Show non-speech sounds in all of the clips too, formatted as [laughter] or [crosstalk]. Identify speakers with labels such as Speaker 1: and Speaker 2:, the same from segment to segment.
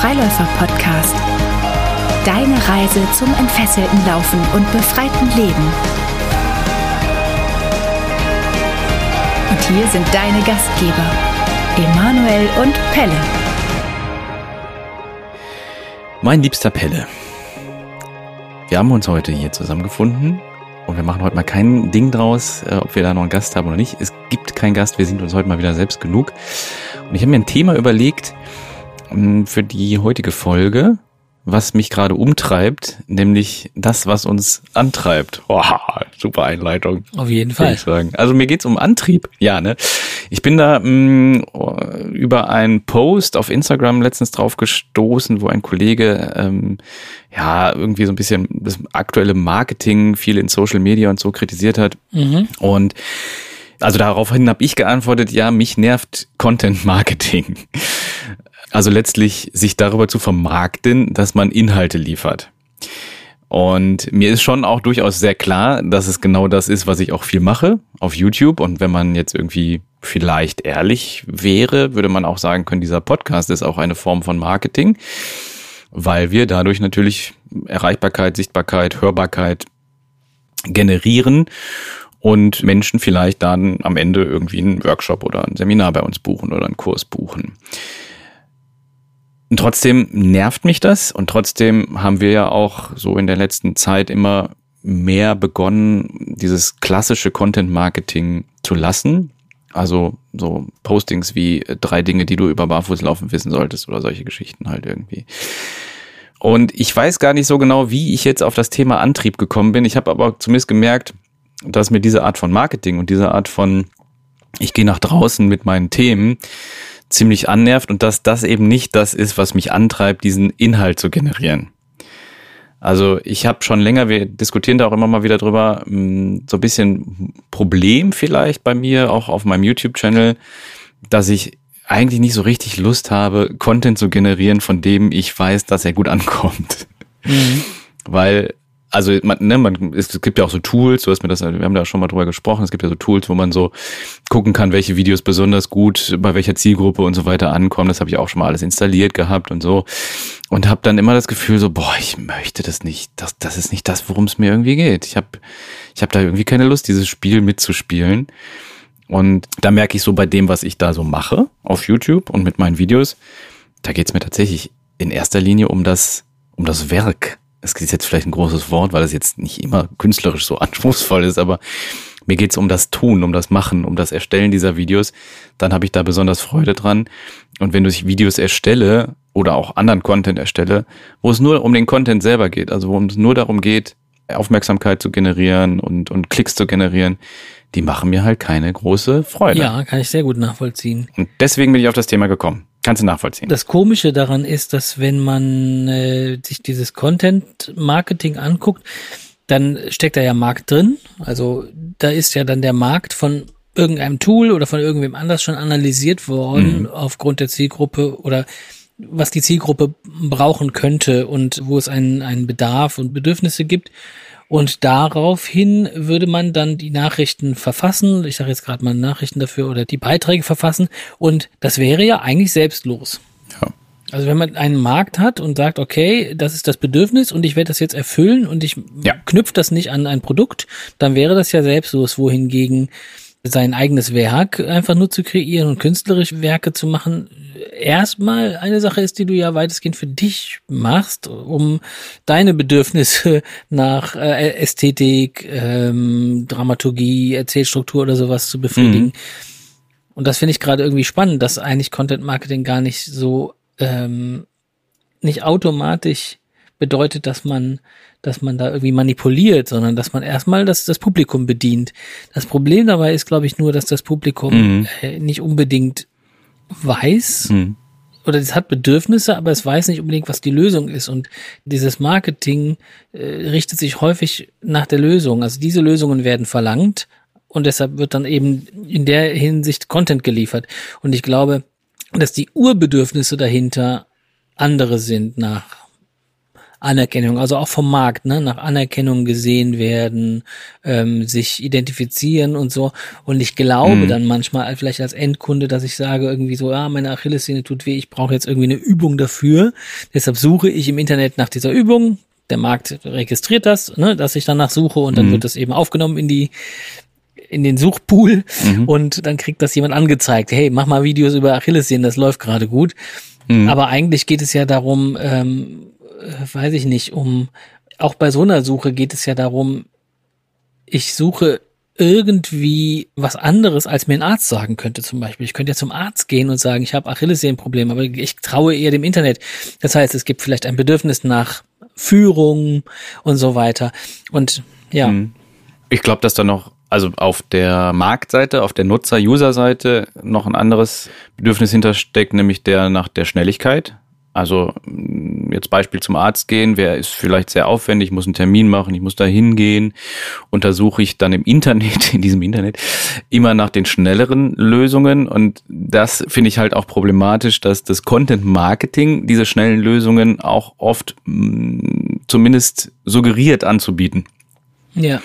Speaker 1: Freiläufer-Podcast. Deine Reise zum entfesselten Laufen und befreiten Leben. Und hier sind deine Gastgeber, Emanuel und Pelle.
Speaker 2: Mein liebster Pelle. Wir haben uns heute hier zusammengefunden und wir machen heute mal kein Ding draus, äh, ob wir da noch einen Gast haben oder nicht. Es gibt keinen Gast, wir sind uns heute mal wieder selbst genug. Und ich habe mir ein Thema überlegt für die heutige Folge, was mich gerade umtreibt, nämlich das, was uns antreibt. Oh, super Einleitung.
Speaker 3: Auf jeden Fall.
Speaker 2: Ich sagen. Also mir geht's um Antrieb. Ja, ne? Ich bin da mh, über einen Post auf Instagram letztens drauf gestoßen, wo ein Kollege ähm, ja irgendwie so ein bisschen das aktuelle Marketing viel in Social Media und so kritisiert hat.
Speaker 3: Mhm.
Speaker 2: Und also daraufhin habe ich geantwortet, ja, mich nervt Content Marketing. Also letztlich sich darüber zu vermarkten, dass man Inhalte liefert. Und mir ist schon auch durchaus sehr klar, dass es genau das ist, was ich auch viel mache auf YouTube. Und wenn man jetzt irgendwie vielleicht ehrlich wäre, würde man auch sagen können, dieser Podcast ist auch eine Form von Marketing, weil wir dadurch natürlich Erreichbarkeit, Sichtbarkeit, Hörbarkeit generieren und Menschen vielleicht dann am Ende irgendwie einen Workshop oder ein Seminar bei uns buchen oder einen Kurs buchen. Und trotzdem nervt mich das und trotzdem haben wir ja auch so in der letzten Zeit immer mehr begonnen, dieses klassische Content Marketing zu lassen. Also so Postings wie äh, drei Dinge, die du über Barfußlaufen wissen solltest oder solche Geschichten halt irgendwie. Und ich weiß gar nicht so genau, wie ich jetzt auf das Thema Antrieb gekommen bin. Ich habe aber zumindest gemerkt, dass mir diese Art von Marketing und diese Art von, ich gehe nach draußen mit meinen Themen, ziemlich annervt und dass das eben nicht das ist, was mich antreibt, diesen Inhalt zu generieren. Also ich habe schon länger, wir diskutieren da auch immer mal wieder drüber, mm, so ein bisschen Problem vielleicht bei mir, auch auf meinem YouTube-Channel, dass ich eigentlich nicht so richtig Lust habe, Content zu generieren, von dem ich weiß, dass er gut [laughs] ankommt. Mhm. Weil also man, ne, man, es gibt ja auch so Tools, du hast mir das, wir haben da schon mal drüber gesprochen, es gibt ja so Tools, wo man so gucken kann, welche Videos besonders gut bei welcher Zielgruppe und so weiter ankommen. Das habe ich auch schon mal alles installiert gehabt und so. Und habe dann immer das Gefühl so, boah, ich möchte das nicht, das, das ist nicht das, worum es mir irgendwie geht. Ich habe ich hab da irgendwie keine Lust, dieses Spiel mitzuspielen. Und da merke ich so bei dem, was ich da so mache auf YouTube und mit meinen Videos, da geht's mir tatsächlich in erster Linie um das, um das Werk es ist jetzt vielleicht ein großes Wort, weil es jetzt nicht immer künstlerisch so [laughs] anspruchsvoll ist, aber mir geht's um das Tun, um das Machen, um das Erstellen dieser Videos, dann habe ich da besonders Freude dran. Und wenn du Videos erstelle oder auch anderen Content erstelle, wo es nur um den Content selber geht, also wo es nur darum geht, Aufmerksamkeit zu generieren und, und Klicks zu generieren, die machen mir halt keine große Freude.
Speaker 3: Ja, kann ich sehr gut nachvollziehen.
Speaker 2: Und deswegen bin ich auf das Thema gekommen. Kannst du nachvollziehen.
Speaker 3: Das Komische daran ist, dass wenn man äh, sich dieses Content-Marketing anguckt, dann steckt da ja Markt drin. Also da ist ja dann der Markt von irgendeinem Tool oder von irgendwem anders schon analysiert worden mhm. aufgrund der Zielgruppe oder was die Zielgruppe brauchen könnte und wo es einen, einen Bedarf und Bedürfnisse gibt. Und daraufhin würde man dann die Nachrichten verfassen, ich sage jetzt gerade mal Nachrichten dafür oder die Beiträge verfassen. Und das wäre ja eigentlich selbstlos. Ja. Also wenn man einen Markt hat und sagt, okay, das ist das Bedürfnis und ich werde das jetzt erfüllen und ich ja. knüpfe das nicht an ein Produkt, dann wäre das ja selbstlos, wohingegen sein eigenes Werk einfach nur zu kreieren und künstlerisch Werke zu machen, erstmal eine Sache ist, die du ja weitestgehend für dich machst, um deine Bedürfnisse [laughs] nach äh, Ästhetik, ähm, Dramaturgie, Erzählstruktur oder sowas zu befriedigen. Mhm. Und das finde ich gerade irgendwie spannend, dass eigentlich Content Marketing gar nicht so ähm, nicht automatisch bedeutet, dass man dass man da irgendwie manipuliert, sondern dass man erstmal das, das Publikum bedient. Das Problem dabei ist, glaube ich, nur, dass das Publikum mhm. äh, nicht unbedingt weiß mhm. oder es hat Bedürfnisse, aber es weiß nicht unbedingt, was die Lösung ist. Und dieses Marketing äh, richtet sich häufig nach der Lösung. Also diese Lösungen werden verlangt und deshalb wird dann eben in der Hinsicht Content geliefert. Und ich glaube, dass die Urbedürfnisse dahinter andere sind nach Anerkennung, also auch vom Markt, ne, nach Anerkennung gesehen werden, ähm, sich identifizieren und so. Und ich glaube
Speaker 2: Mhm.
Speaker 3: dann manchmal, vielleicht als Endkunde, dass ich sage irgendwie so, ja, meine Achillessehne tut weh, ich brauche jetzt irgendwie eine Übung dafür. Deshalb suche ich im Internet nach dieser Übung. Der Markt registriert das, ne, dass ich danach suche und dann
Speaker 2: Mhm.
Speaker 3: wird das eben aufgenommen in die in den Suchpool
Speaker 2: Mhm.
Speaker 3: und dann kriegt das jemand angezeigt. Hey, mach mal Videos über Achillessehnen, das läuft gerade gut.
Speaker 2: Mhm.
Speaker 3: Aber eigentlich geht es ja darum, ähm, äh, weiß ich nicht, um, auch bei so einer Suche geht es ja darum, ich suche irgendwie was anderes, als mir ein Arzt sagen könnte zum Beispiel. Ich könnte ja zum Arzt gehen und sagen, ich habe Achillessehnenprobleme, aber ich traue eher dem Internet. Das heißt, es gibt vielleicht ein Bedürfnis nach Führung und so weiter. Und ja,
Speaker 2: Mhm. Ich glaube, dass da noch, also auf der Marktseite, auf der Nutzer-User-Seite noch ein anderes Bedürfnis hintersteckt, nämlich der nach der Schnelligkeit. Also jetzt Beispiel zum Arzt gehen, wer ist vielleicht sehr aufwendig, muss einen Termin machen, ich muss da hingehen, untersuche ich dann im Internet, [laughs] in diesem Internet, immer nach den schnelleren Lösungen und das finde ich halt auch problematisch, dass das Content Marketing diese schnellen Lösungen auch oft mh, zumindest suggeriert anzubieten.
Speaker 3: ja.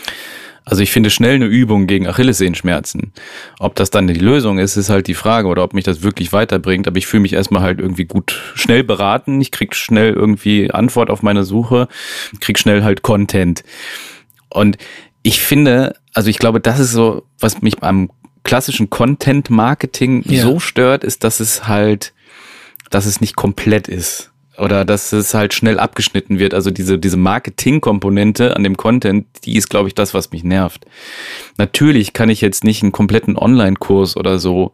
Speaker 2: Also ich finde schnell eine Übung gegen Achillessehenschmerzen. Ob das dann die Lösung ist, ist halt die Frage oder ob mich das wirklich weiterbringt. Aber ich fühle mich erstmal halt irgendwie gut schnell beraten. Ich krieg schnell irgendwie Antwort auf meine Suche, krieg schnell halt Content. Und ich finde, also ich glaube, das ist so, was mich beim klassischen Content Marketing
Speaker 3: Ja.
Speaker 2: so stört, ist, dass es halt, dass es nicht komplett ist. Oder dass es halt schnell abgeschnitten wird. Also diese, diese Marketing-Komponente an dem Content, die ist, glaube ich, das, was mich nervt. Natürlich kann ich jetzt nicht einen kompletten Online-Kurs oder so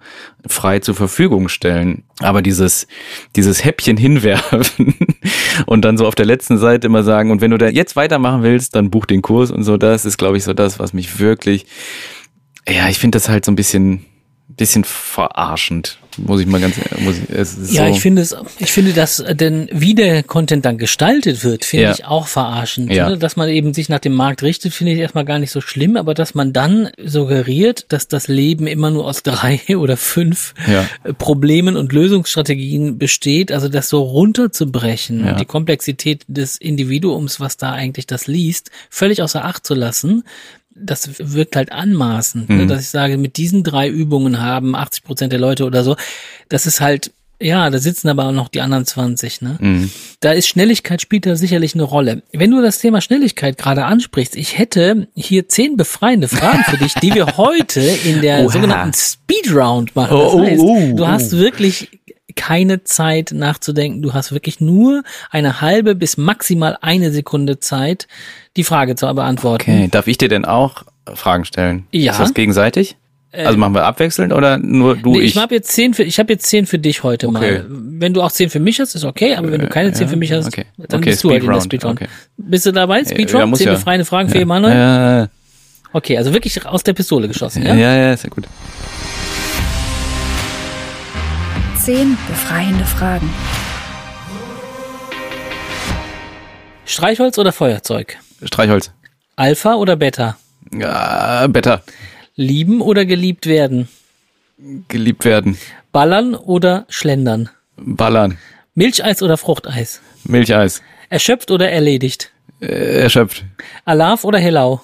Speaker 2: frei zur Verfügung stellen. Aber dieses, dieses Häppchen hinwerfen [laughs] und dann so auf der letzten Seite immer sagen, und wenn du da jetzt weitermachen willst, dann buch den Kurs und so, das ist, glaube ich, so das, was mich wirklich, ja, ich finde das halt so ein bisschen, bisschen verarschend, muss ich mal ganz, muss ich, es ist
Speaker 3: Ja,
Speaker 2: so,
Speaker 3: ich finde es, ich finde, dass äh, denn wie der Content dann gestaltet wird, finde
Speaker 2: Ja.
Speaker 3: ich auch verarschend.
Speaker 2: Ja.
Speaker 3: Ne? Dass man eben sich nach dem Markt richtet, finde ich erstmal gar nicht so schlimm, aber dass man dann suggeriert, dass das Leben immer nur aus drei [laughs] oder fünf
Speaker 2: Ja.
Speaker 3: äh, Problemen und Lösungsstrategien besteht, also das so runterzubrechen,
Speaker 2: Ja.
Speaker 3: die Komplexität des Individuums, was da eigentlich das liest, völlig außer Acht zu lassen, das wirkt halt anmaßend, ne?
Speaker 2: Mhm.
Speaker 3: dass ich sage, mit diesen drei Übungen haben 80 Prozent der Leute oder so, das ist halt, ja, da sitzen aber auch noch die anderen 20, ne?
Speaker 2: Mhm.
Speaker 3: Da ist Schnelligkeit spielt da sicherlich eine Rolle. Wenn du das Thema Schnelligkeit gerade ansprichst, ich hätte hier zehn befreiende Fragen für dich, die wir [laughs] heute in der
Speaker 2: Oha.
Speaker 3: sogenannten Speed Round machen. Das
Speaker 2: Oh, oh,
Speaker 3: heißt,
Speaker 2: oh,
Speaker 3: du
Speaker 2: oh.
Speaker 3: hast wirklich keine Zeit nachzudenken. Du hast wirklich nur eine halbe bis maximal eine Sekunde Zeit, die Frage zu beantworten.
Speaker 2: Okay, darf ich dir denn auch Fragen stellen?
Speaker 3: Ja. Äh,
Speaker 2: Ist das gegenseitig? also machen wir abwechselnd oder nur du,
Speaker 3: Nee,
Speaker 2: ich?
Speaker 3: ich habe jetzt zehn für, ich habe jetzt zehn für dich heute
Speaker 2: Okay.
Speaker 3: mal. Wenn du auch zehn für mich hast, ist okay, aber wenn du keine zehn
Speaker 2: ja,
Speaker 3: für mich hast,
Speaker 2: okay.
Speaker 3: dann
Speaker 2: Okay,
Speaker 3: bist du halt in der
Speaker 2: Speed
Speaker 3: Speedround.
Speaker 2: Round,
Speaker 3: Bist du dabei? Speedround?
Speaker 2: ja,
Speaker 3: zehn
Speaker 2: ja.
Speaker 3: befreiende Fragen für
Speaker 2: ja.
Speaker 3: Emanuel?
Speaker 2: Ja,
Speaker 3: Okay, also wirklich aus der Pistole geschossen,
Speaker 2: ja,
Speaker 3: ja?
Speaker 2: ja, ja, sehr gut.
Speaker 1: Zehn befreiende Fragen.
Speaker 3: Streichholz oder Feuerzeug?
Speaker 2: Streichholz.
Speaker 3: Alpha oder Beta?
Speaker 2: Ja, better.
Speaker 3: Lieben oder geliebt werden?
Speaker 2: Geliebt werden.
Speaker 3: Ballern oder schlendern?
Speaker 2: Ballern.
Speaker 3: Milcheis oder Fruchteis?
Speaker 2: Milcheis.
Speaker 3: Erschöpft oder erledigt?
Speaker 2: Äh, erschöpft.
Speaker 3: Alarv oder Hellau?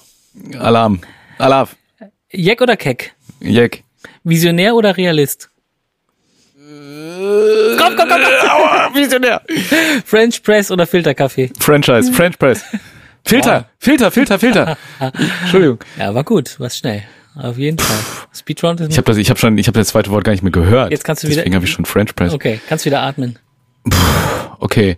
Speaker 2: Alarm. Alarv.
Speaker 3: Jeck oder Keck?
Speaker 2: Jack.
Speaker 3: Visionär oder Realist? Komm, komm, komm, komm. [laughs]
Speaker 2: Aua, Visionär.
Speaker 3: French Press oder Filterkaffee?
Speaker 2: Franchise. French Press. Filter. Filter, Filter, Filter. [laughs] Entschuldigung.
Speaker 3: Ja, war gut, war schnell. Auf jeden Fall. Speedround ist
Speaker 2: Ich habe das, ich habe schon, ich habe das zweite Wort gar nicht mehr gehört.
Speaker 3: Jetzt kannst du wieder-
Speaker 2: Deswegen habe ich schon French Press.
Speaker 3: Okay, kannst wieder atmen.
Speaker 2: Okay.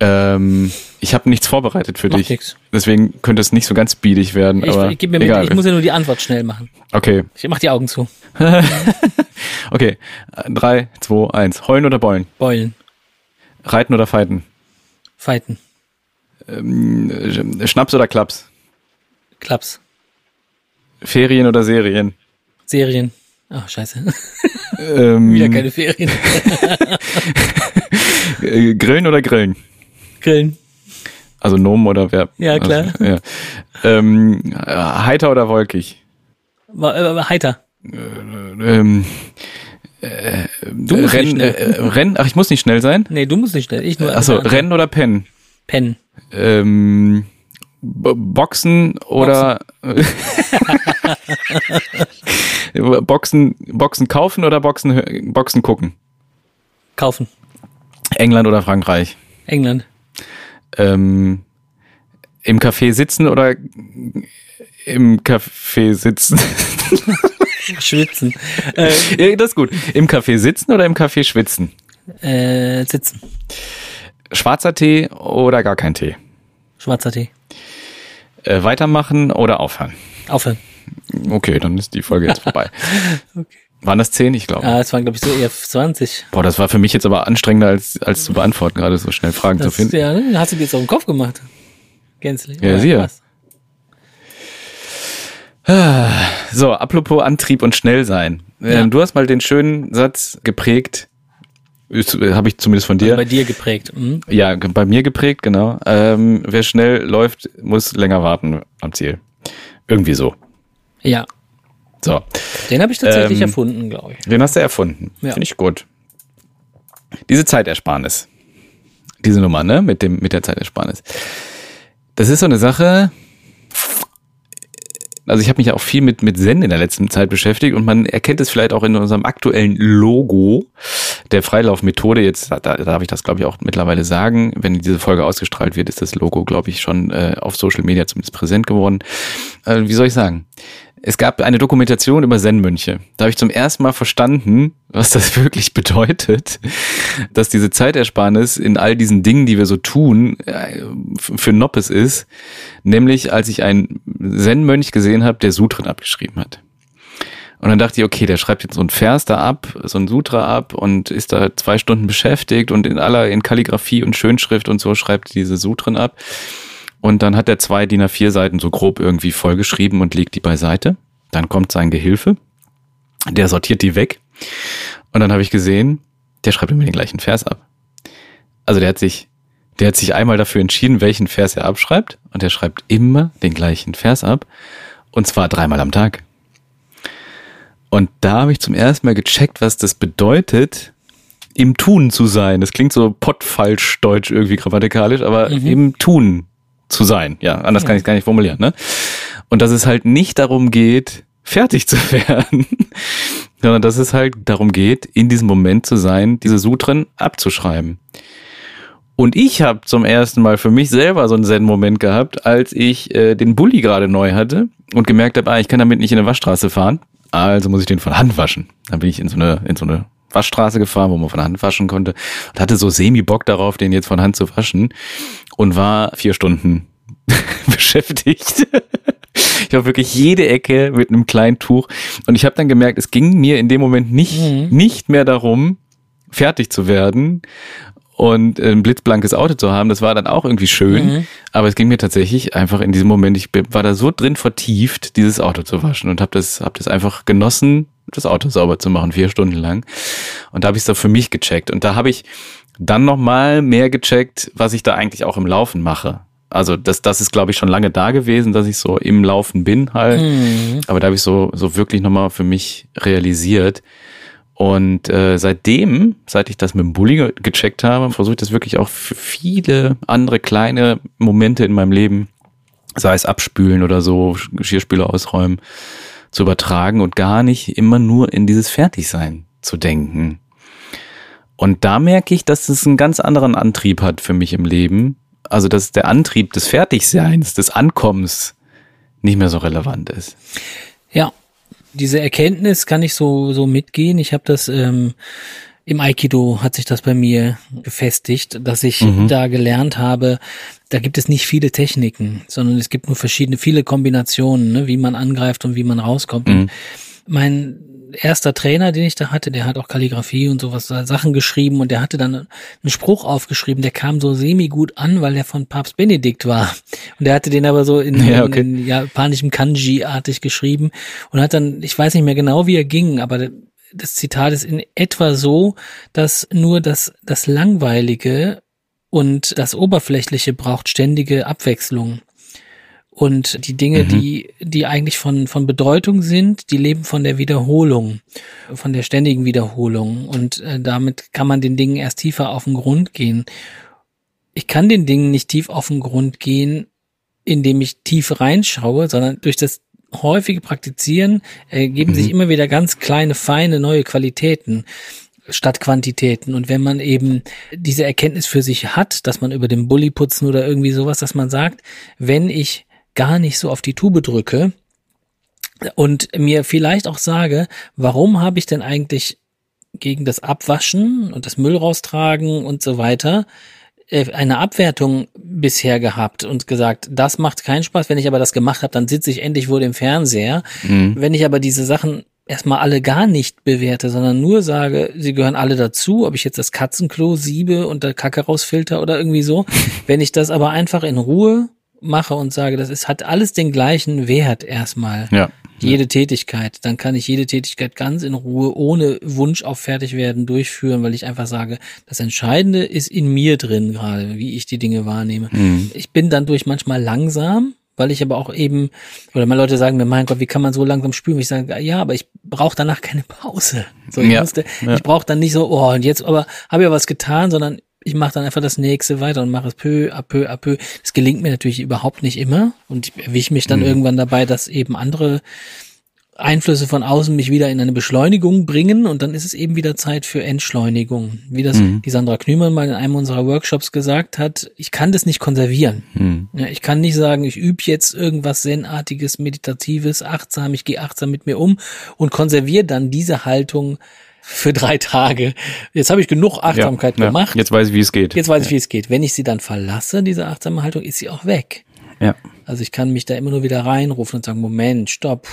Speaker 2: Ähm, ich habe nichts vorbereitet für
Speaker 3: Macht
Speaker 2: dich.
Speaker 3: nix.
Speaker 2: Deswegen könnte es nicht so ganz speedig werden.
Speaker 3: Ich,
Speaker 2: aber
Speaker 3: ich, gib mir mit,
Speaker 2: egal.
Speaker 3: ich muss ja nur die Antwort schnell machen.
Speaker 2: okay.
Speaker 3: Ich mach die Augen zu. [laughs]
Speaker 2: Okay. Drei, zwei, eins. Heulen oder beulen?
Speaker 3: Beulen.
Speaker 2: Reiten oder fighten?
Speaker 3: Fighten.
Speaker 2: Äh, Schnaps oder Klaps?
Speaker 3: Klaps.
Speaker 2: Ferien oder Serien?
Speaker 3: Serien. Ach, scheiße.
Speaker 2: Ähm, [laughs]
Speaker 3: Wieder keine Ferien. [laughs]
Speaker 2: äh, Grillen oder Grillen?
Speaker 3: Grillen.
Speaker 2: Also Nomen oder Verb?
Speaker 3: Ja, klar.
Speaker 2: Also, ja. Ähm, äh, heiter oder wolkig?
Speaker 3: War, äh, heiter.
Speaker 2: Ähm,
Speaker 3: Du musst
Speaker 2: Rennen,
Speaker 3: nicht schnell.
Speaker 2: äh, Rennen, ach, ich muss nicht schnell sein?
Speaker 3: Nee, du musst nicht schnell. Ich nur.
Speaker 2: Achso. Rennen oder Pennen?
Speaker 3: Pennen.
Speaker 2: Ähm, Boxen oder [laughs] Boxen, Boxen kaufen oder Boxen, Boxen gucken?
Speaker 3: Kaufen.
Speaker 2: England oder Frankreich?
Speaker 3: England.
Speaker 2: Ähm, Im Café sitzen oder im Café sitzen? [laughs]
Speaker 3: Schwitzen.
Speaker 2: Äh, ja, das ist gut. Im Café sitzen oder im Café schwitzen?
Speaker 3: Äh, sitzen.
Speaker 2: Schwarzer Tee oder gar kein Tee?
Speaker 3: Schwarzer Tee.
Speaker 2: Äh, weitermachen oder aufhören?
Speaker 3: Aufhören.
Speaker 2: Okay, dann ist die Folge jetzt vorbei. [laughs]
Speaker 3: Okay.
Speaker 2: Waren das zehn? Ich glaube.
Speaker 3: Ah, es waren, glaube ich, so eher 20.
Speaker 2: Boah, das war für mich jetzt aber anstrengender, als, als zu beantworten, gerade so schnell Fragen
Speaker 3: Das,
Speaker 2: zu finden.
Speaker 3: ja, ne? hast du dir jetzt auf den Kopf gemacht. Gänzlich.
Speaker 2: Ja, siehe. So, apropos Antrieb und schnell sein.
Speaker 3: Ja.
Speaker 2: Ähm, du hast mal den schönen Satz geprägt, habe ich zumindest von dir.
Speaker 3: Bei dir geprägt. Mhm.
Speaker 2: Ja, bei mir geprägt, genau. Ähm, wer schnell läuft, muss länger warten am Ziel. Irgendwie so.
Speaker 3: Ja,
Speaker 2: So,
Speaker 3: den habe ich tatsächlich
Speaker 2: Ähm,
Speaker 3: erfunden, glaube ich.
Speaker 2: den hast du erfunden.
Speaker 3: Ja.
Speaker 2: Finde ich gut. Diese Zeitersparnis. Diese Nummer, ne? Mit dem, mit der Zeitersparnis. Das ist so eine Sache. Also ich habe mich ja auch viel mit, mit Zen in der letzten Zeit beschäftigt und man erkennt es vielleicht auch in unserem aktuellen Logo der Freilaufmethode. Jetzt da, da darf ich das, glaube ich, auch mittlerweile sagen. Wenn diese Folge ausgestrahlt wird, ist das Logo, glaube ich, schon äh, auf Social Media zumindest präsent geworden. Äh, wie soll ich sagen? Es gab eine Dokumentation über Zen-Mönche. Da habe ich zum ersten Mal verstanden, was das [laughs] wirklich bedeutet, dass diese Zeitersparnis in all diesen Dingen, die wir so tun, äh, für Noppes ist. Nämlich, als ich einen Zen-Mönch gesehen habe, der Sutren abgeschrieben hat. Und dann dachte ich, okay, der schreibt jetzt so einen Vers da ab, so ein Sutra ab und ist da zwei Stunden beschäftigt und in aller, in Kalligrafie und Schönschrift und so schreibt diese Sutren ab. Und dann hat er zwei DIN A4 Seiten so grob irgendwie vollgeschrieben und legt die beiseite. Dann kommt sein Gehilfe, der sortiert die weg. Und dann habe ich gesehen, der schreibt immer den gleichen Vers ab. Also der hat sich, der hat sich einmal dafür entschieden, welchen Vers er abschreibt. Und er schreibt immer den gleichen Vers ab. Und zwar dreimal am Tag. Und da habe ich zum ersten Mal gecheckt, was das bedeutet, im Tun zu sein. Das klingt so pottfalsch deutsch irgendwie grammatikalisch, aber im Tun zu sein. Ja, anders kann ich es gar nicht formulieren. Ne? Und dass es halt nicht darum geht, fertig zu [laughs] werden, sondern dass es halt darum geht, in diesem Moment zu sein, diese Sutren abzuschreiben. Und ich habe zum ersten Mal für mich selber so einen Zen-Moment gehabt, als ich äh, den Bulli gerade neu hatte und gemerkt habe, ah, ich kann damit nicht in eine Waschstraße fahren, also muss ich den von Hand waschen. Dann bin ich in so eine, in so eine Waschstraße gefahren, wo man von Hand waschen konnte und hatte so semi-Bock darauf, den jetzt von Hand zu waschen und war vier Stunden [laughs] beschäftigt. Ich habe wirklich jede Ecke mit einem kleinen Tuch und ich habe dann gemerkt, es ging mir in dem Moment nicht, nicht mehr darum, fertig zu werden und ein blitzblankes Auto zu haben. Das war dann auch irgendwie schön, aber es ging mir tatsächlich einfach in diesem Moment, ich war da so drin vertieft, dieses Auto zu waschen und habe das, hab das einfach genossen, das Auto sauber zu machen, vier Stunden lang. Und da habe ich es da für mich gecheckt und da habe ich dann noch mal mehr gecheckt, was ich da eigentlich auch im Laufen mache. Also das, das ist, glaube ich, schon lange da gewesen, dass ich so im Laufen bin halt. Aber da habe ich so, so wirklich nochmal für mich realisiert. Und äh, seitdem, seit ich das mit dem Bulli ge- gecheckt habe, versuche ich das wirklich auch für viele andere kleine Momente in meinem Leben, sei es abspülen oder so, Geschirrspüler ausräumen, zu übertragen und gar nicht immer nur in dieses Fertigsein zu denken. Und da merke ich, dass es einen ganz anderen Antrieb hat für mich im Leben. Also, dass der Antrieb des Fertigseins, des Ankommens nicht mehr so relevant ist.
Speaker 3: Ja, diese Erkenntnis kann ich so so mitgehen. Ich habe das ähm, im Aikido hat sich das bei mir gefestigt, dass ich da gelernt habe, da gibt es nicht viele Techniken, sondern es gibt nur verschiedene, viele Kombinationen, ne, wie man angreift und wie man rauskommt. Und mein erster Trainer, den ich da hatte, der hat auch Kalligrafie und sowas, äh, Sachen geschrieben und der hatte dann einen Spruch aufgeschrieben, der kam so semi gut an, weil der von Papst Benedikt war. Und der hatte den aber so in, [laughs]
Speaker 2: Ja,
Speaker 3: in,
Speaker 2: okay.
Speaker 3: in japanischem Kanji-artig geschrieben und hat dann, ich weiß nicht mehr genau, wie er ging, aber das Zitat ist in etwa so, dass nur das, das Langweilige und das Oberflächliche braucht ständige Abwechslung. Und die Dinge, die, die eigentlich von, von Bedeutung sind, die leben von der Wiederholung, von der ständigen Wiederholung. Und äh, damit kann man den Dingen erst tiefer auf den Grund gehen. ich kann den Dingen nicht tief auf den Grund gehen, indem ich tief reinschaue, sondern durch das häufige Praktizieren ergeben mhm. sich immer wieder ganz kleine, feine, neue Qualitäten statt Quantitäten. Und wenn man eben diese Erkenntnis für sich hat, dass man über den Bulli putzen oder irgendwie sowas, dass man sagt, wenn ich gar nicht so auf die Tube drücke und mir vielleicht auch sage, warum habe ich denn eigentlich gegen das Abwaschen und das Müll raustragen und so weiter äh, eine Abwertung bisher gehabt und gesagt, das macht keinen Spaß. Wenn ich aber das gemacht habe, dann sitze ich endlich vor dem Fernseher. Mhm. Wenn ich aber diese Sachen erstmal alle gar nicht bewerte, sondern nur sage, sie gehören alle dazu, ob ich jetzt das Katzenklo siebe und der Kacke rausfilter oder irgendwie so. [laughs] Wenn ich das aber einfach in Ruhe mache und sage, das ist, hat alles den gleichen Wert erstmal.
Speaker 2: Ja.
Speaker 3: Jede ja. Tätigkeit. Dann kann ich jede Tätigkeit ganz in Ruhe, ohne Wunsch auf Fertigwerden durchführen, weil ich einfach sage, das Entscheidende ist in mir drin gerade, wie ich die Dinge wahrnehme. Mhm. Ich bin dann durch manchmal langsam, weil ich aber auch eben, oder mal Leute sagen mir, mein Gott, wie kann man so langsam spülen? Ich sage, ja, aber ich brauche danach keine Pause. So, ich, ja, musste, ja. ich brauche dann nicht so, oh, und jetzt aber habe ich ja was getan, sondern ich mache dann einfach das nächste weiter und mache es peu à peu à peu. Das gelingt mir natürlich überhaupt nicht immer und ich erwische mich dann mhm. irgendwann dabei, dass eben andere Einflüsse von außen mich wieder in eine Beschleunigung bringen und dann ist es eben wieder Zeit für Entschleunigung. Wie das mhm. die Sandra Knümann mal in einem unserer Workshops gesagt hat, ich kann das nicht konservieren. Mhm. Ja, ich kann nicht sagen, ich übe jetzt irgendwas Zenartiges, Meditatives, achtsam, ich gehe achtsam mit mir um und konserviere dann diese Haltung für drei Tage. Jetzt habe ich genug Achtsamkeit ja, gemacht.
Speaker 2: Ja, jetzt weiß ich, wie es geht.
Speaker 3: Jetzt weiß ich, wie es geht. Wenn ich sie dann verlasse, diese achtsame Haltung, ist sie auch weg.
Speaker 2: Ja.
Speaker 3: Also ich kann mich da immer nur wieder reinrufen und sagen, Moment, stopp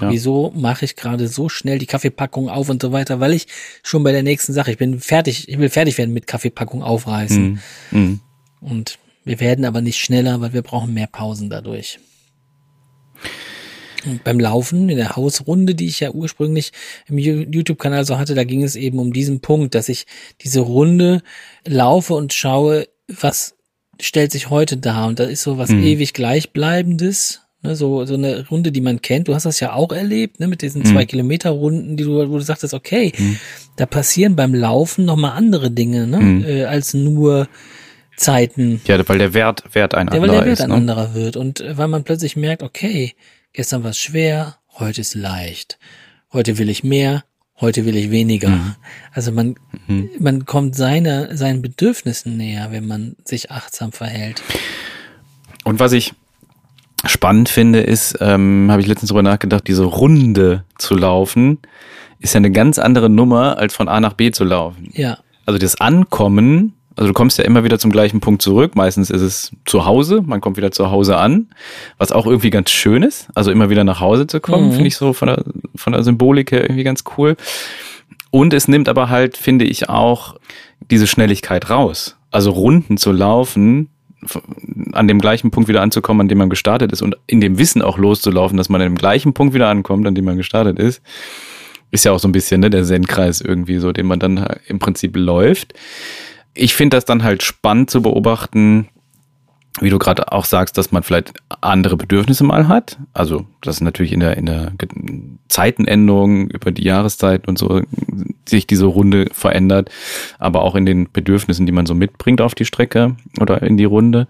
Speaker 3: ja. Wieso mache ich gerade so schnell die Kaffeepackung auf und so weiter? Weil ich schon bei der nächsten Sache, ich bin fertig, ich will fertig werden mit Kaffeepackung aufreißen. Mhm. Mhm. Und wir werden aber nicht schneller, weil wir brauchen mehr Pausen dadurch. Beim Laufen in der Hausrunde, die ich ja ursprünglich im YouTube-Kanal so hatte, da ging es eben um diesen Punkt, dass ich diese Runde laufe und schaue, was stellt sich heute da? Und da ist so was mhm. ewig Gleichbleibendes Ne, so, so eine Runde, die man kennt. Du hast das ja auch erlebt, ne, mit diesen mhm. zwei Kilometer Runden, die du, wo du sagtest, okay, mhm. da passieren beim Laufen nochmal andere Dinge, ne, mhm. äh, als nur Zeiten.
Speaker 2: Ja, weil der Wert, Wert ein
Speaker 3: anderer
Speaker 2: ist.
Speaker 3: Weil der Wert ein ne? anderer wird. Und äh, weil man plötzlich merkt, okay, gestern war es schwer, heute ist leicht. Heute will ich mehr, heute will ich weniger. Mhm. Also man, mhm. man kommt seiner, seinen Bedürfnissen näher, wenn man sich achtsam verhält.
Speaker 2: Und was ich spannend finde, ist, ähm, habe ich letztens drüber nachgedacht, diese Runde zu laufen, ist ja eine ganz andere Nummer, als von A nach B zu laufen.
Speaker 3: Ja.
Speaker 2: Also das Ankommen, also du kommst ja immer wieder zum gleichen Punkt zurück. Meistens ist es zu Hause, man kommt wieder zu Hause an, was auch irgendwie ganz schön ist. Also immer wieder nach Hause zu kommen, mhm. finde ich so von der, von der Symbolik her irgendwie ganz cool. Und es nimmt aber halt, finde ich, auch diese Schnelligkeit raus. Also Runden zu laufen, an dem gleichen Punkt wieder anzukommen, an dem man gestartet ist und in dem Wissen auch loszulaufen, dass man an dem gleichen Punkt wieder ankommt, an dem man gestartet ist, ist ja auch so ein bisschen ne, der Zen-Kreis irgendwie so, den man dann im Prinzip läuft. Ich finde das dann halt spannend zu beobachten, wie du gerade auch sagst, dass man vielleicht andere Bedürfnisse mal hat. Also das ist natürlich in der, in der Zeitenänderung über die Jahreszeit und so sich diese Runde verändert, aber auch in den Bedürfnissen, die man so mitbringt auf die Strecke oder in die Runde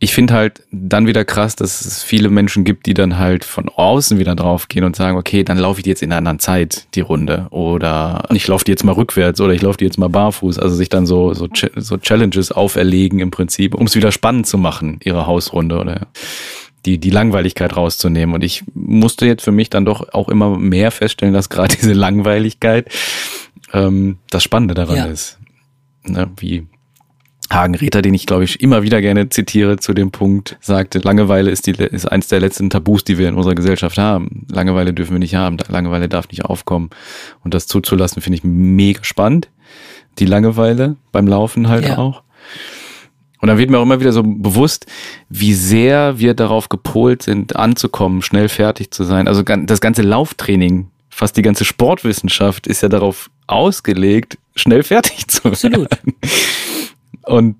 Speaker 2: ich finde halt dann wieder krass, dass es viele Menschen gibt, die dann halt von außen wieder draufgehen und sagen, okay, dann laufe ich jetzt in einer anderen Zeit die Runde oder ich laufe die jetzt mal rückwärts oder ich laufe die jetzt mal barfuß. Also sich dann so, so, so Challenges auferlegen im Prinzip, um es wieder spannend zu machen, ihre Hausrunde oder die, die Langweiligkeit rauszunehmen. Und ich musste jetzt für mich dann doch auch immer mehr feststellen, dass gerade [laughs] diese Langweiligkeit ähm, das Spannende daran ja. ist. Ne, wie Hagen Räther, den ich glaube ich immer wieder gerne zitiere zu dem Punkt, sagte, Langeweile ist, die, ist eins der letzten Tabus, die wir in unserer Gesellschaft haben. Langeweile dürfen wir nicht haben. Langeweile darf nicht aufkommen. Und das zuzulassen, finde ich mega spannend. Die Langeweile beim Laufen halt ja. auch. Und dann wird mir auch immer wieder so bewusst, wie sehr wir darauf gepolt sind, anzukommen, schnell fertig zu sein. Also das ganze Lauftraining, fast die ganze Sportwissenschaft ist ja darauf ausgelegt, schnell fertig zu
Speaker 3: Absolut.
Speaker 2: werden. Und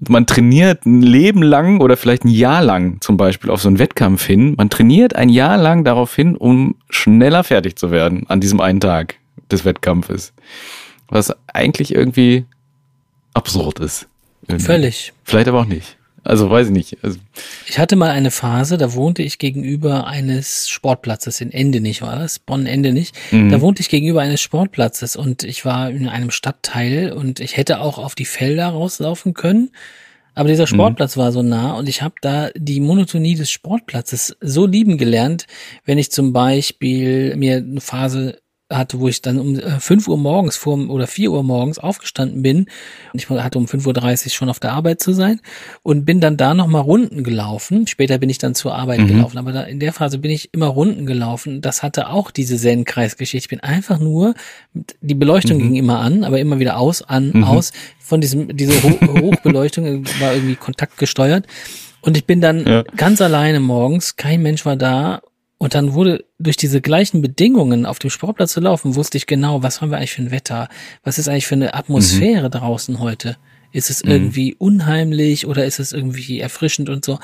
Speaker 2: man trainiert ein Leben lang oder vielleicht ein Jahr lang zum Beispiel auf so einen Wettkampf hin. Man trainiert ein Jahr lang darauf hin, um schneller fertig zu werden an diesem einen Tag des Wettkampfes. Was eigentlich irgendwie absurd ist.
Speaker 3: Völlig.
Speaker 2: Vielleicht aber auch nicht. Also weiß ich nicht. Also,
Speaker 3: Ich hatte mal eine Phase, da wohnte ich gegenüber eines Sportplatzes in Endenich war das, Bonn Endenich.
Speaker 2: Mhm.
Speaker 3: Da wohnte ich gegenüber eines Sportplatzes und ich war in einem Stadtteil und ich hätte auch auf die Felder rauslaufen können. Aber
Speaker 2: Mhm.
Speaker 3: dieser Sportplatz war so nah und ich habe da die Monotonie des Sportplatzes so lieben gelernt, wenn ich zum Beispiel mir eine Phase hatte, wo ich dann um äh, 5 Uhr morgens vor, oder 4 Uhr morgens aufgestanden bin und ich hatte um 5.30 Uhr schon auf der Arbeit zu sein und bin dann da nochmal Runden gelaufen. Später bin ich dann zur Arbeit
Speaker 2: Mhm.
Speaker 3: gelaufen, aber da, in der Phase bin ich immer Runden gelaufen. Das hatte auch diese Zen-Kreisgeschichte. Ich bin einfach nur, die Beleuchtung ging immer an, aber immer wieder aus, an, aus. Von diesem, diese Ho [laughs] Hochbeleuchtung war irgendwie kontaktgesteuert. Und ich bin dann
Speaker 2: Ja.
Speaker 3: ganz alleine morgens, kein Mensch war da. Und dann wurde durch diese gleichen Bedingungen auf dem Sportplatz zu laufen, wusste ich genau, was haben wir eigentlich für ein Wetter? Was ist eigentlich für eine Atmosphäre draußen heute? Ist es irgendwie unheimlich oder ist es irgendwie erfrischend und so?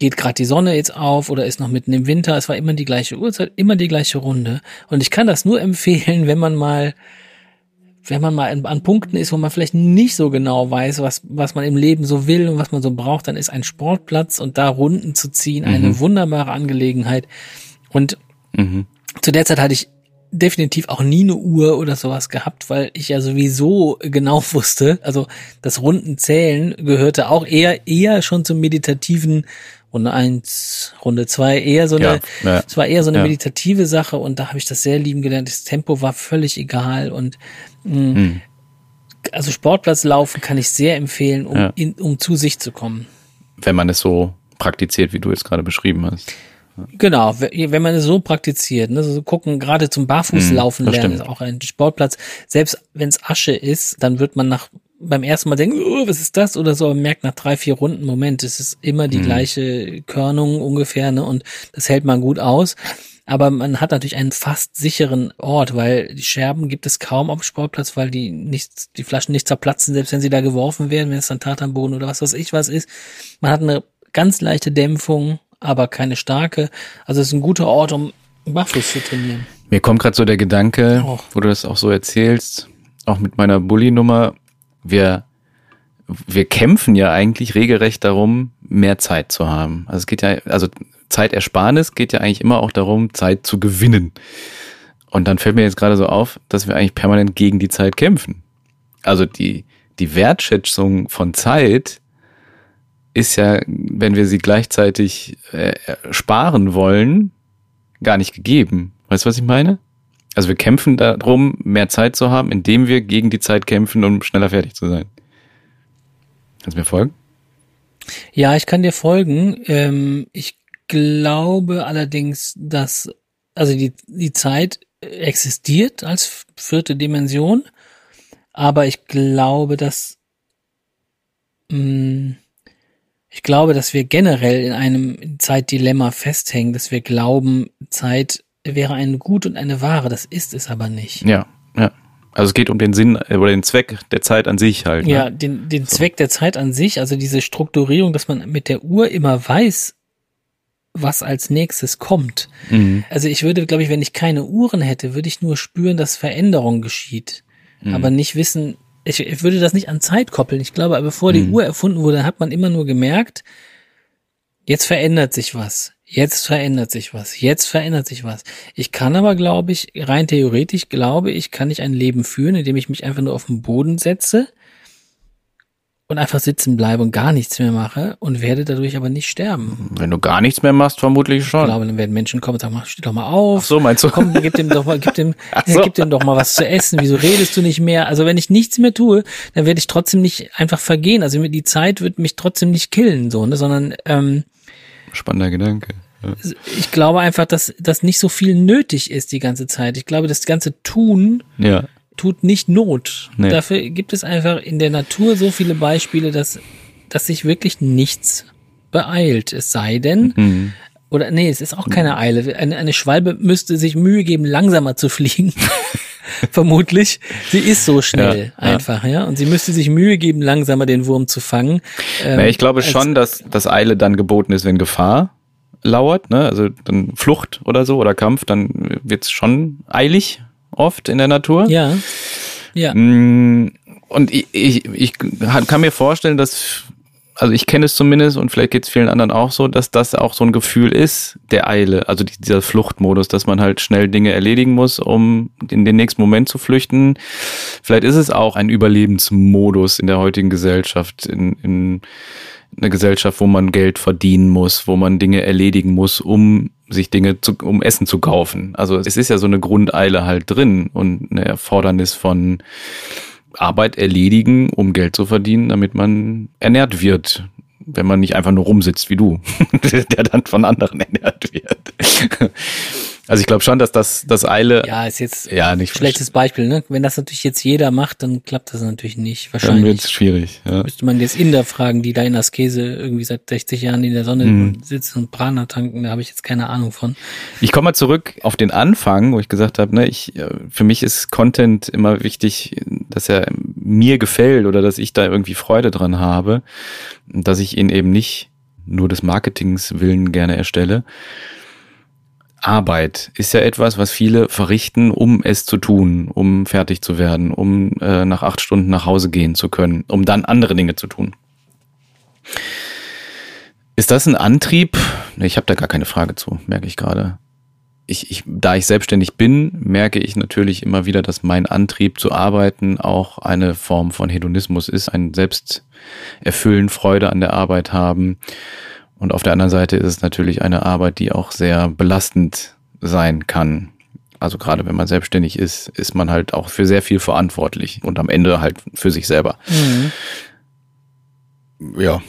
Speaker 3: Geht gerade die Sonne jetzt auf oder ist noch mitten im Winter? Es war immer die gleiche Uhrzeit, immer die gleiche Runde. Und ich kann das nur [laughs] empfehlen, wenn man mal wenn man mal an, an Punkten ist, wo man vielleicht nicht so genau weiß, was, was man im Leben so will und was man so braucht, dann ist ein Sportplatz und da Runden zu ziehen eine wunderbare Angelegenheit. Und
Speaker 2: mhm.
Speaker 3: zu der Zeit hatte ich definitiv auch nie eine Uhr oder sowas gehabt, weil ich ja sowieso genau [laughs] wusste, also das Rundenzählen gehörte auch eher, eher schon zum meditativen Runde eins, Runde zwei, eher so eine,
Speaker 2: Ja, ja.
Speaker 3: es war eher so eine
Speaker 2: Ja.
Speaker 3: meditative Sache und da habe ich das sehr lieben gelernt. Das Tempo war völlig egal und mh,
Speaker 2: Mhm.
Speaker 3: also Sportplatz laufen kann ich sehr empfehlen, um,
Speaker 2: Ja.
Speaker 3: in, um zu sich zu kommen.
Speaker 2: wenn man es so praktiziert, wie du es gerade beschrieben hast.
Speaker 3: Genau, we- wenn man es so praktiziert, ne, so gucken, gerade zum Barfußlaufen
Speaker 2: das
Speaker 3: lernen ist auch ein Sportplatz. Selbst wenn es Asche ist, dann wird man nach beim ersten Mal denken, oh, was ist das oder so, aber merkt nach drei, vier Runden, Moment, es ist immer
Speaker 2: Mhm.
Speaker 3: die gleiche Körnung ungefähr, ne, und das hält man gut aus. Aber man hat natürlich einen fast sicheren Ort, weil die Scherben gibt es kaum auf dem Sportplatz, weil die nicht, die Flaschen nicht zerplatzen, selbst wenn sie da geworfen werden, wenn es dann Tatanboden oder was weiß ich was ist. Man hat eine ganz leichte Dämpfung, aber keine starke. Also es ist ein guter Ort, um barfuß zu trainieren.
Speaker 2: Mir kommt gerade so der Gedanke,
Speaker 3: Auch.
Speaker 2: wo du das auch so erzählst, auch mit meiner Bulli-Nummer, wir, wir kämpfen ja eigentlich regelrecht darum, mehr Zeit zu haben. Also es geht ja, also Zeitersparnis geht ja eigentlich immer auch darum, Zeit zu gewinnen. Und dann fällt mir jetzt gerade so auf, dass wir eigentlich permanent gegen die Zeit kämpfen. Also die, die Wertschätzung von Zeit ist ja, wenn wir sie gleichzeitig äh, sparen wollen, gar nicht gegeben. Weißt du, was ich meine? Also wir kämpfen darum, mehr Zeit zu haben, indem wir gegen die Zeit kämpfen, um schneller fertig zu sein. Kannst du mir folgen?
Speaker 3: Ja, ich kann dir folgen. Ähm, ich glaube allerdings, dass also die, die Zeit existiert als vierte Dimension, aber ich glaube, dass mh, ich glaube, dass wir generell in einem Zeitdilemma festhängen, dass wir glauben, Zeit wäre ein Gut und eine Ware. Das ist es aber nicht.
Speaker 2: Ja, ja. Also es geht um den Sinn äh, oder den Zweck der Zeit an sich halt.
Speaker 3: Ja,
Speaker 2: Ne?
Speaker 3: den, den Zweck der Zeit an sich, also diese Strukturierung, dass man mit der Uhr immer weiß, was als nächstes kommt.
Speaker 2: Mhm.
Speaker 3: Also ich würde, glaube ich, wenn ich keine Uhren hätte, würde ich nur spüren, dass Veränderung geschieht.
Speaker 2: Mhm.
Speaker 3: Aber nicht wissen, ich, ich würde das nicht an Zeit koppeln. Ich glaube, aber bevor die
Speaker 2: Mhm.
Speaker 3: Uhr erfunden wurde, hat man immer nur gemerkt, jetzt verändert sich was. Jetzt verändert sich was. Jetzt verändert sich was. Ich kann aber, glaube ich, rein theoretisch, glaube ich, kann ich ein Leben führen, indem ich mich einfach nur auf den Boden setze und einfach sitzen bleibe und gar nichts mehr mache und werde dadurch aber nicht sterben.
Speaker 2: Wenn du gar nichts mehr machst, vermutlich
Speaker 3: Ich
Speaker 2: schon.
Speaker 3: glaube, dann werden Menschen kommen und sagen, mach, steh doch mal auf.
Speaker 2: Ach so, meinst du?
Speaker 3: Komm, gib dem doch mal, gib dem, [laughs]
Speaker 2: so.
Speaker 3: gib dem doch mal was zu essen. Wieso redest du nicht mehr? Also wenn ich nichts mehr tue, dann werde ich trotzdem nicht einfach vergehen. Also die Zeit wird mich trotzdem nicht killen, so, ne, sondern ähm,
Speaker 2: Spannender Gedanke. Ja.
Speaker 3: ich glaube einfach, dass dass nicht so viel nötig ist die ganze Zeit. Ich glaube, das ganze Tun
Speaker 2: ja.
Speaker 3: tut nicht Not.
Speaker 2: Nee.
Speaker 3: Dafür gibt es einfach in der Natur so viele Beispiele, dass dass sich wirklich nichts beeilt. Es sei denn,
Speaker 2: Mhm.
Speaker 3: oder nee, es ist auch keine Eile. Eine, eine Schwalbe müsste sich Mühe geben, langsamer zu fliegen. [laughs] Vermutlich. Sie ist so schnell
Speaker 2: Ja, ja.
Speaker 3: einfach, ja. Und sie müsste sich Mühe geben, langsamer den Wurm zu fangen. Ähm,
Speaker 2: Ja, ich glaube
Speaker 3: als-
Speaker 2: schon, dass das Eile dann geboten ist, wenn Gefahr lauert, ne? Also dann Flucht oder so oder Kampf, dann wird's schon eilig oft in der Natur.
Speaker 3: Ja. Ja.
Speaker 2: Mm, und ich, ich, ich kann mir vorstellen, dass also ich kenne es zumindest und vielleicht geht es vielen anderen auch so, dass das auch so ein Gefühl ist der Eile, also dieser Fluchtmodus, dass man halt schnell Dinge erledigen muss, um in den nächsten Moment zu flüchten. Vielleicht ist es auch ein Überlebensmodus in der heutigen Gesellschaft, in, in einer Gesellschaft, wo man Geld verdienen muss, wo man Dinge erledigen muss, um sich Dinge zu, um Essen zu kaufen. Also es ist ja so eine Grundeile halt drin und eine Erfordernis von Arbeit erledigen, um Geld zu verdienen, damit man ernährt wird. Wenn man nicht einfach nur rumsitzt wie du, [laughs] der dann von anderen [laughs] ernährt wird. Also ich glaube schon, dass das das Eile
Speaker 3: ja ist jetzt ja nicht schlechtes Beispiel. Ne? Wenn das natürlich jetzt jeder macht, dann klappt das natürlich nicht. Wahrscheinlich
Speaker 2: dann wird's schwierig. Ja.
Speaker 3: Müsste man jetzt Inder fragen, die da in Askese irgendwie seit 60 Jahren in der Sonne mhm. sitzen und Prana tanken. Da habe ich jetzt keine Ahnung von.
Speaker 2: Ich komme mal zurück auf den Anfang, wo ich gesagt habe, ne, ich äh, für mich ist Content immer wichtig, dass er mir gefällt oder dass ich da irgendwie Freude dran habe, dass ich ihn eben nicht nur des Marketings willen gerne erstelle. Arbeit ist ja etwas, was viele verrichten, um es zu tun, um fertig zu werden, um äh, nach acht Stunden nach Hause gehen zu können, um dann andere Dinge zu tun. Ist das ein Antrieb? Ich habe da gar keine Frage zu, merke ich gerade. Ich, ich, da ich selbstständig bin, merke ich natürlich immer wieder, dass mein Antrieb zu arbeiten auch eine Form von Hedonismus ist, ein Selbsterfüllen, Freude an der Arbeit haben und auf der anderen Seite ist es natürlich eine Arbeit, die auch sehr belastend sein kann. Also gerade wenn man selbstständig ist, ist man halt auch für sehr viel verantwortlich und am Ende halt für sich selber. Mhm. Ja,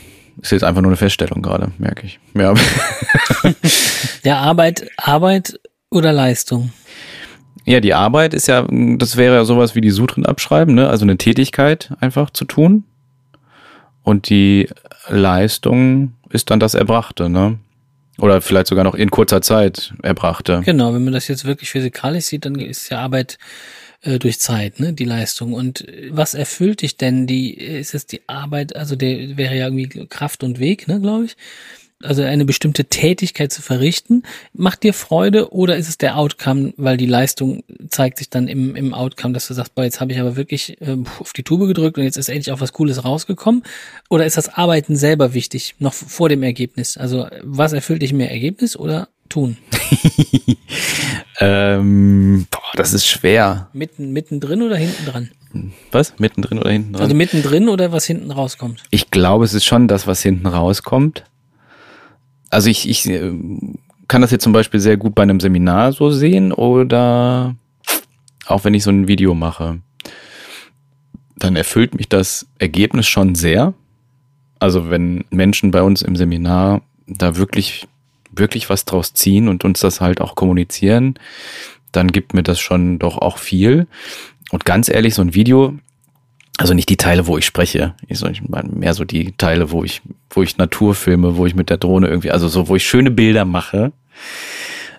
Speaker 2: ist jetzt einfach nur eine Feststellung gerade, merke ich. Ja. [laughs]
Speaker 3: Der Arbeit, Arbeit oder Leistung?
Speaker 2: Ja, die Arbeit ist ja, das wäre ja sowas wie die Sutren abschreiben, ne? Also eine Tätigkeit einfach zu tun. Und die Leistung ist dann das Erbrachte, ne? Oder vielleicht sogar noch in kurzer Zeit Erbrachte.
Speaker 3: Genau, wenn man das jetzt wirklich physikalisch sieht, dann ist ja Arbeit äh, durch Zeit, ne, die Leistung. Und äh, was erfüllt dich denn? Die, ist es die Arbeit, also der wäre ja irgendwie Kraft und Weg, ne, glaube ich also eine bestimmte Tätigkeit zu verrichten, macht dir Freude oder ist es der Outcome, weil die Leistung zeigt sich dann im, im Outcome, dass du sagst, boah, jetzt habe ich aber wirklich äh, auf die Tube gedrückt und jetzt ist endlich auch was Cooles rausgekommen? Oder ist das Arbeiten selber wichtig, noch vor dem Ergebnis? Also was erfüllt dich mehr, Ergebnis oder tun? [laughs]
Speaker 2: ähm, boah, das ist schwer.
Speaker 3: Mitten, mittendrin oder hinten dran?
Speaker 2: Was? Mittendrin oder hinten dran?
Speaker 3: Also mittendrin oder was hinten rauskommt?
Speaker 2: Ich glaube, es ist schon das, was hinten rauskommt also ich, ich äh, kann das jetzt zum Beispiel sehr gut bei einem Seminar so sehen oder auch wenn ich so ein Video mache, dann erfüllt mich das Ergebnis schon sehr. Also wenn Menschen bei uns im Seminar da wirklich, wirklich was draus ziehen und uns das halt auch kommunizieren, dann gibt mir das schon doch auch viel. Und ganz ehrlich, so ein Video, also nicht die Teile, wo ich spreche, ich soll mehr so die Teile, wo ich, wo ich Natur filme, wo ich mit der Drohne irgendwie, also so, wo ich schöne Bilder mache,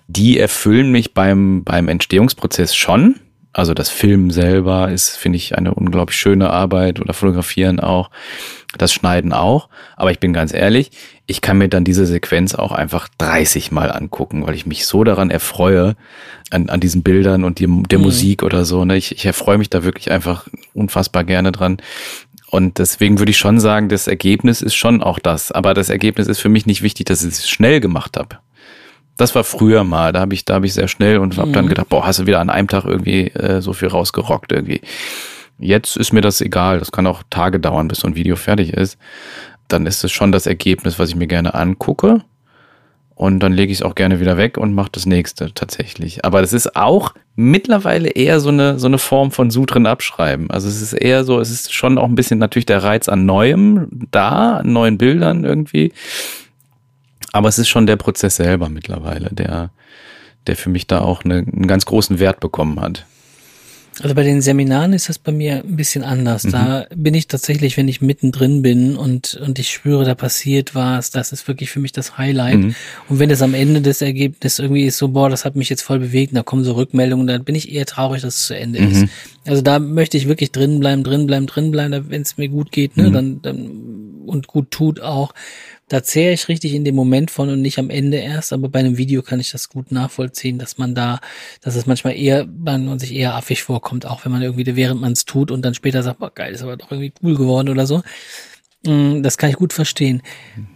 Speaker 2: die erfüllen mich beim, beim Entstehungsprozess schon. Also das Filmen selber ist, finde ich, eine unglaublich schöne Arbeit oder Fotografieren auch, das Schneiden auch. Aber ich bin ganz ehrlich, ich kann mir dann diese Sequenz auch einfach 30 Mal angucken, weil ich mich so daran erfreue, an, an diesen Bildern und die, der mhm. Musik oder so. Ne? Ich, ich erfreue mich da wirklich einfach unfassbar gerne dran. Und deswegen würde ich schon sagen, das Ergebnis ist schon auch das. Aber das Ergebnis ist für mich nicht wichtig, dass ich es schnell gemacht habe. Das war früher mal, da habe ich, da habe ich sehr schnell und habe dann mhm. gedacht, boah, hast du wieder an einem Tag irgendwie äh, so viel rausgerockt irgendwie. Jetzt ist mir das egal. Das kann auch Tage dauern, bis so ein Video fertig ist. Dann ist es schon das Ergebnis, was ich mir gerne angucke. Und dann lege ich es auch gerne wieder weg und mache das nächste tatsächlich. Aber das ist auch mittlerweile eher so eine, so eine Form von Sutren abschreiben. Also es ist eher so, es ist schon auch ein bisschen natürlich der Reiz an Neuem da, an neuen Bildern irgendwie. Aber es ist schon der Prozess selber mittlerweile, der, der für mich da auch eine, einen ganz großen Wert bekommen hat.
Speaker 3: Also bei den Seminaren ist das bei mir ein bisschen anders. Mhm. Da bin ich tatsächlich, wenn ich mittendrin bin und, und ich spüre, da passiert was, das ist wirklich für mich das Highlight. Mhm. Und wenn es am Ende des Ergebnisses irgendwie ist so, boah, das hat mich jetzt voll bewegt, da kommen so Rückmeldungen, dann bin ich eher traurig, dass es zu Ende mhm. ist. Also da möchte ich wirklich drin bleiben, drin bleiben, drin bleiben, wenn es mir gut geht, ne, mhm. dann, dann und gut tut auch. Da zehre ich richtig in dem Moment von und nicht am Ende erst, aber bei einem Video kann ich das gut nachvollziehen, dass man da, dass es manchmal eher, man sich eher affig vorkommt, auch wenn man irgendwie, während man es tut und dann später sagt, boah, geil, ist aber doch irgendwie cool geworden oder so. Mm, das kann ich gut verstehen.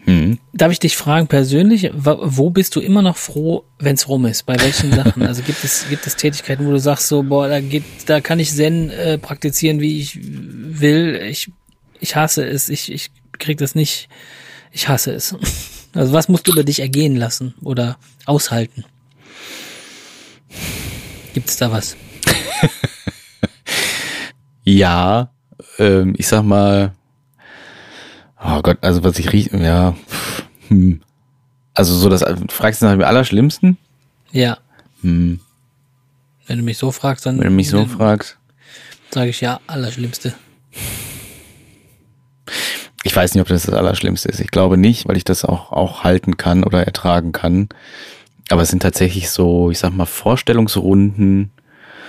Speaker 3: Mhm. Darf ich dich fragen persönlich, wo bist du immer noch froh, wenn es rum ist? Bei welchen [laughs] Sachen? Also gibt es gibt es Tätigkeiten, wo du sagst so, boah, da geht, da kann ich Zen äh, praktizieren, wie ich will. Ich ich hasse es. Ich ich krieg das nicht ich hasse es. Also was musst du über dich ergehen lassen oder aushalten? Gibt's da was? [laughs]
Speaker 2: ja, ähm, ich sag mal, oh Gott, also was ich rieche, ja, hm. also so das, fragst du nach dem Allerschlimmsten?
Speaker 3: Ja. Hm. Wenn du mich so fragst, dann.
Speaker 2: Wenn du mich so fragst.
Speaker 3: Sage ich ja, Allerschlimmste.
Speaker 2: Ich weiß nicht, ob das das Allerschlimmste ist. Ich glaube nicht, weil ich das auch, auch halten kann oder ertragen kann. Aber es sind tatsächlich so, ich sag mal, Vorstellungsrunden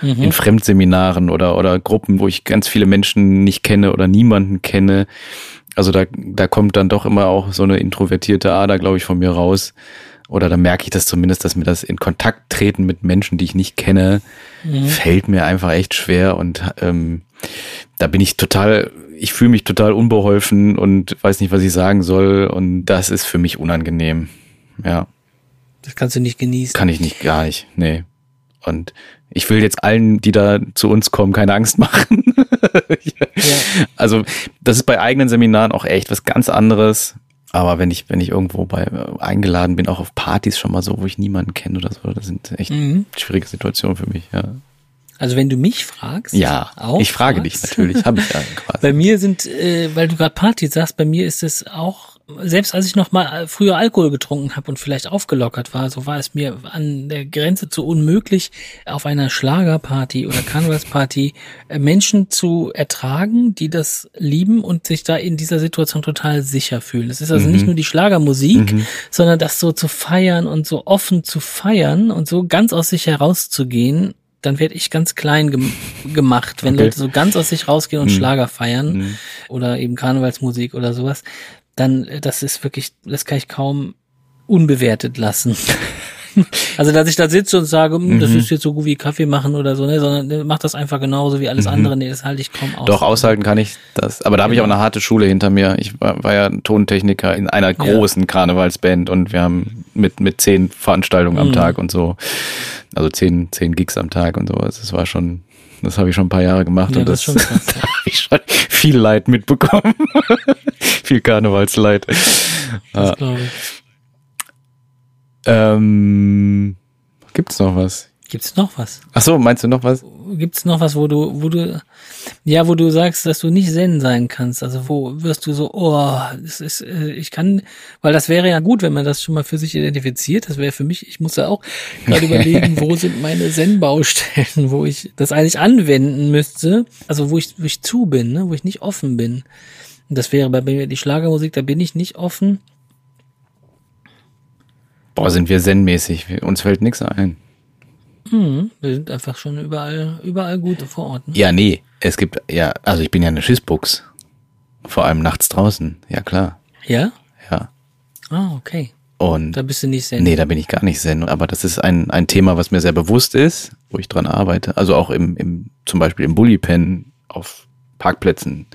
Speaker 2: mhm. in Fremdseminaren oder, oder Gruppen, wo ich ganz viele Menschen nicht kenne oder niemanden kenne. Also da, da kommt dann doch immer auch so eine introvertierte Ader, glaube ich, von mir raus. Oder da merke ich das zumindest, dass mir das in Kontakt treten mit Menschen, die ich nicht kenne, mhm. fällt mir einfach echt schwer. Und ähm, da bin ich total ich fühle mich total unbeholfen und weiß nicht, was ich sagen soll. Und das ist für mich unangenehm. Ja.
Speaker 3: Das kannst du nicht genießen.
Speaker 2: Kann ich nicht, gar nicht. Nee. Und ich will jetzt allen, die da zu uns kommen, keine Angst [laughs] machen. ja. Also, das ist bei eigenen Seminaren auch echt was ganz anderes. Aber wenn ich, wenn ich irgendwo bei äh, eingeladen bin, auch auf Partys schon mal so, wo ich niemanden kenne oder so, das sind echt mhm. schwierige Situationen für mich, ja.
Speaker 3: Also wenn du mich fragst,
Speaker 2: ja, auch ich frage fragst, dich natürlich, habe ich [laughs] ja
Speaker 3: quasi. Bei mir sind, äh, weil du gerade Party sagst, bei mir ist es auch, selbst als ich noch mal früher Alkohol getrunken habe und vielleicht aufgelockert war, so war es mir an der Grenze zu unmöglich, auf einer Schlagerparty oder Karnevalsparty äh, Menschen zu ertragen, die das lieben und sich da in dieser Situation total sicher fühlen. Es ist also mhm. nicht nur die Schlagermusik, mhm. sondern das so zu feiern und so offen zu feiern und so ganz aus sich herauszugehen dann werde ich ganz klein gem gemacht, wenn okay. Leute so ganz aus sich rausgehen und mhm. Schlager feiern mhm. oder eben Karnevalsmusik oder sowas, dann äh, das ist wirklich, das kann ich kaum unbewertet lassen. [laughs] [laughs] also, dass ich da sitze und sage, mhm. das ist jetzt so gut wie Kaffee machen oder so, ne, sondern ne, mach das einfach genauso wie alles mhm. andere. Nee, das halte ich kaum
Speaker 2: aus. Doch, aushalten kann ich das. Aber da habe genau. ich auch eine harte Schule hinter mir. Ich war, war ja Tontechniker in einer großen ja. Karnevalsband und wir haben mit, mit zehn Veranstaltungen am mhm. Tag und so. Also zehn, zehn Gigs am Tag und sowas. Das war schon, das habe ich schon ein paar Jahre gemacht ja, und das, das [laughs] da habe ich schon viel Leid mitbekommen. [laughs] viel Karnevalsleid. Das glaube ich. Ähm, gibt's noch was?
Speaker 3: Gibt's noch was?
Speaker 2: Ach so, meinst du noch was?
Speaker 3: Gibt's noch was, wo du, wo du, ja, wo du sagst, dass du nicht Zen sein kannst? Also wo wirst du so, oh, das ist, äh, ich kann, weil das wäre ja gut, wenn man das schon mal für sich identifiziert. Das wäre für mich, ich muss ja auch gerade überlegen, [laughs] wo sind meine Zen-Baustellen, wo ich das eigentlich anwenden müsste. Also wo ich, wo ich zu bin, ne? wo ich nicht offen bin. Das wäre bei mir die Schlagermusik, da bin ich nicht offen.
Speaker 2: Boah, sind wir zen-mäßig. Uns fällt nichts ein.
Speaker 3: Hm, wir sind einfach schon überall, überall gute vor Ort. Ne?
Speaker 2: Ja, nee. Es gibt, ja, also ich bin ja eine Schissbuchs. Vor allem nachts draußen. Ja, klar.
Speaker 3: Ja?
Speaker 2: Ja.
Speaker 3: Ah, okay.
Speaker 2: Und
Speaker 3: da bist du nicht Zen.
Speaker 2: Nee, da bin ich gar nicht Zen. Aber das ist ein, ein Thema, was mir sehr bewusst ist, wo ich dran arbeite. Also auch im, im zum Beispiel im Bullypen auf Parkplätzen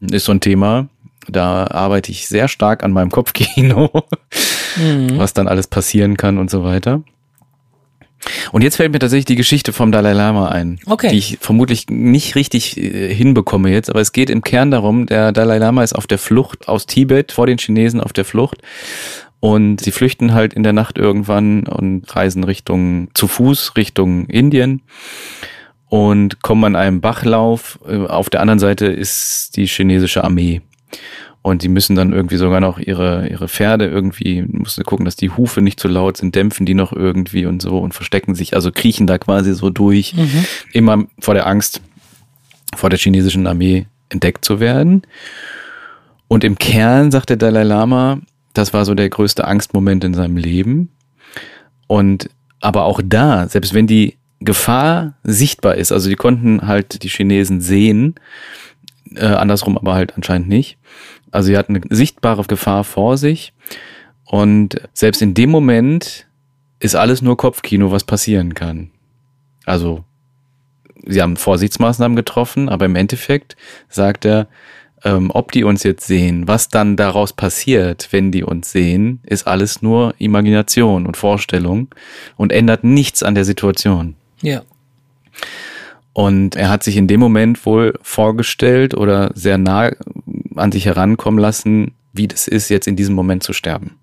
Speaker 2: ist so ein Thema. Da arbeite ich sehr stark an meinem Kopfkino, [laughs] mhm. was dann alles passieren kann und so weiter. Und jetzt fällt mir tatsächlich die Geschichte vom Dalai Lama ein,
Speaker 3: okay.
Speaker 2: die ich vermutlich nicht richtig äh, hinbekomme jetzt, aber es geht im Kern darum, der Dalai Lama ist auf der Flucht aus Tibet vor den Chinesen auf der Flucht und sie flüchten halt in der Nacht irgendwann und reisen Richtung zu Fuß Richtung Indien und kommen an einem Bachlauf. Äh, auf der anderen Seite ist die chinesische Armee. Und die müssen dann irgendwie sogar noch ihre, ihre Pferde irgendwie, müssen gucken, dass die Hufe nicht zu laut sind, dämpfen die noch irgendwie und so und verstecken sich, also kriechen da quasi so durch, mhm. immer vor der Angst, vor der chinesischen Armee entdeckt zu werden. Und im Kern, sagt der Dalai Lama, das war so der größte Angstmoment in seinem Leben. Und aber auch da, selbst wenn die Gefahr sichtbar ist, also die konnten halt die Chinesen sehen, äh, andersrum aber halt anscheinend nicht, Also sie hat eine sichtbare Gefahr vor sich. Und selbst in dem Moment ist alles nur Kopfkino, was passieren kann. Also, sie haben Vorsichtsmaßnahmen getroffen, aber im Endeffekt sagt er, ähm, ob die uns jetzt sehen, was dann daraus passiert, wenn die uns sehen, ist alles nur Imagination und Vorstellung und ändert nichts an der Situation.
Speaker 3: Ja.
Speaker 2: Und er hat sich in dem Moment wohl vorgestellt oder sehr nah an sich herankommen lassen, wie das ist, jetzt in diesem Moment zu sterben.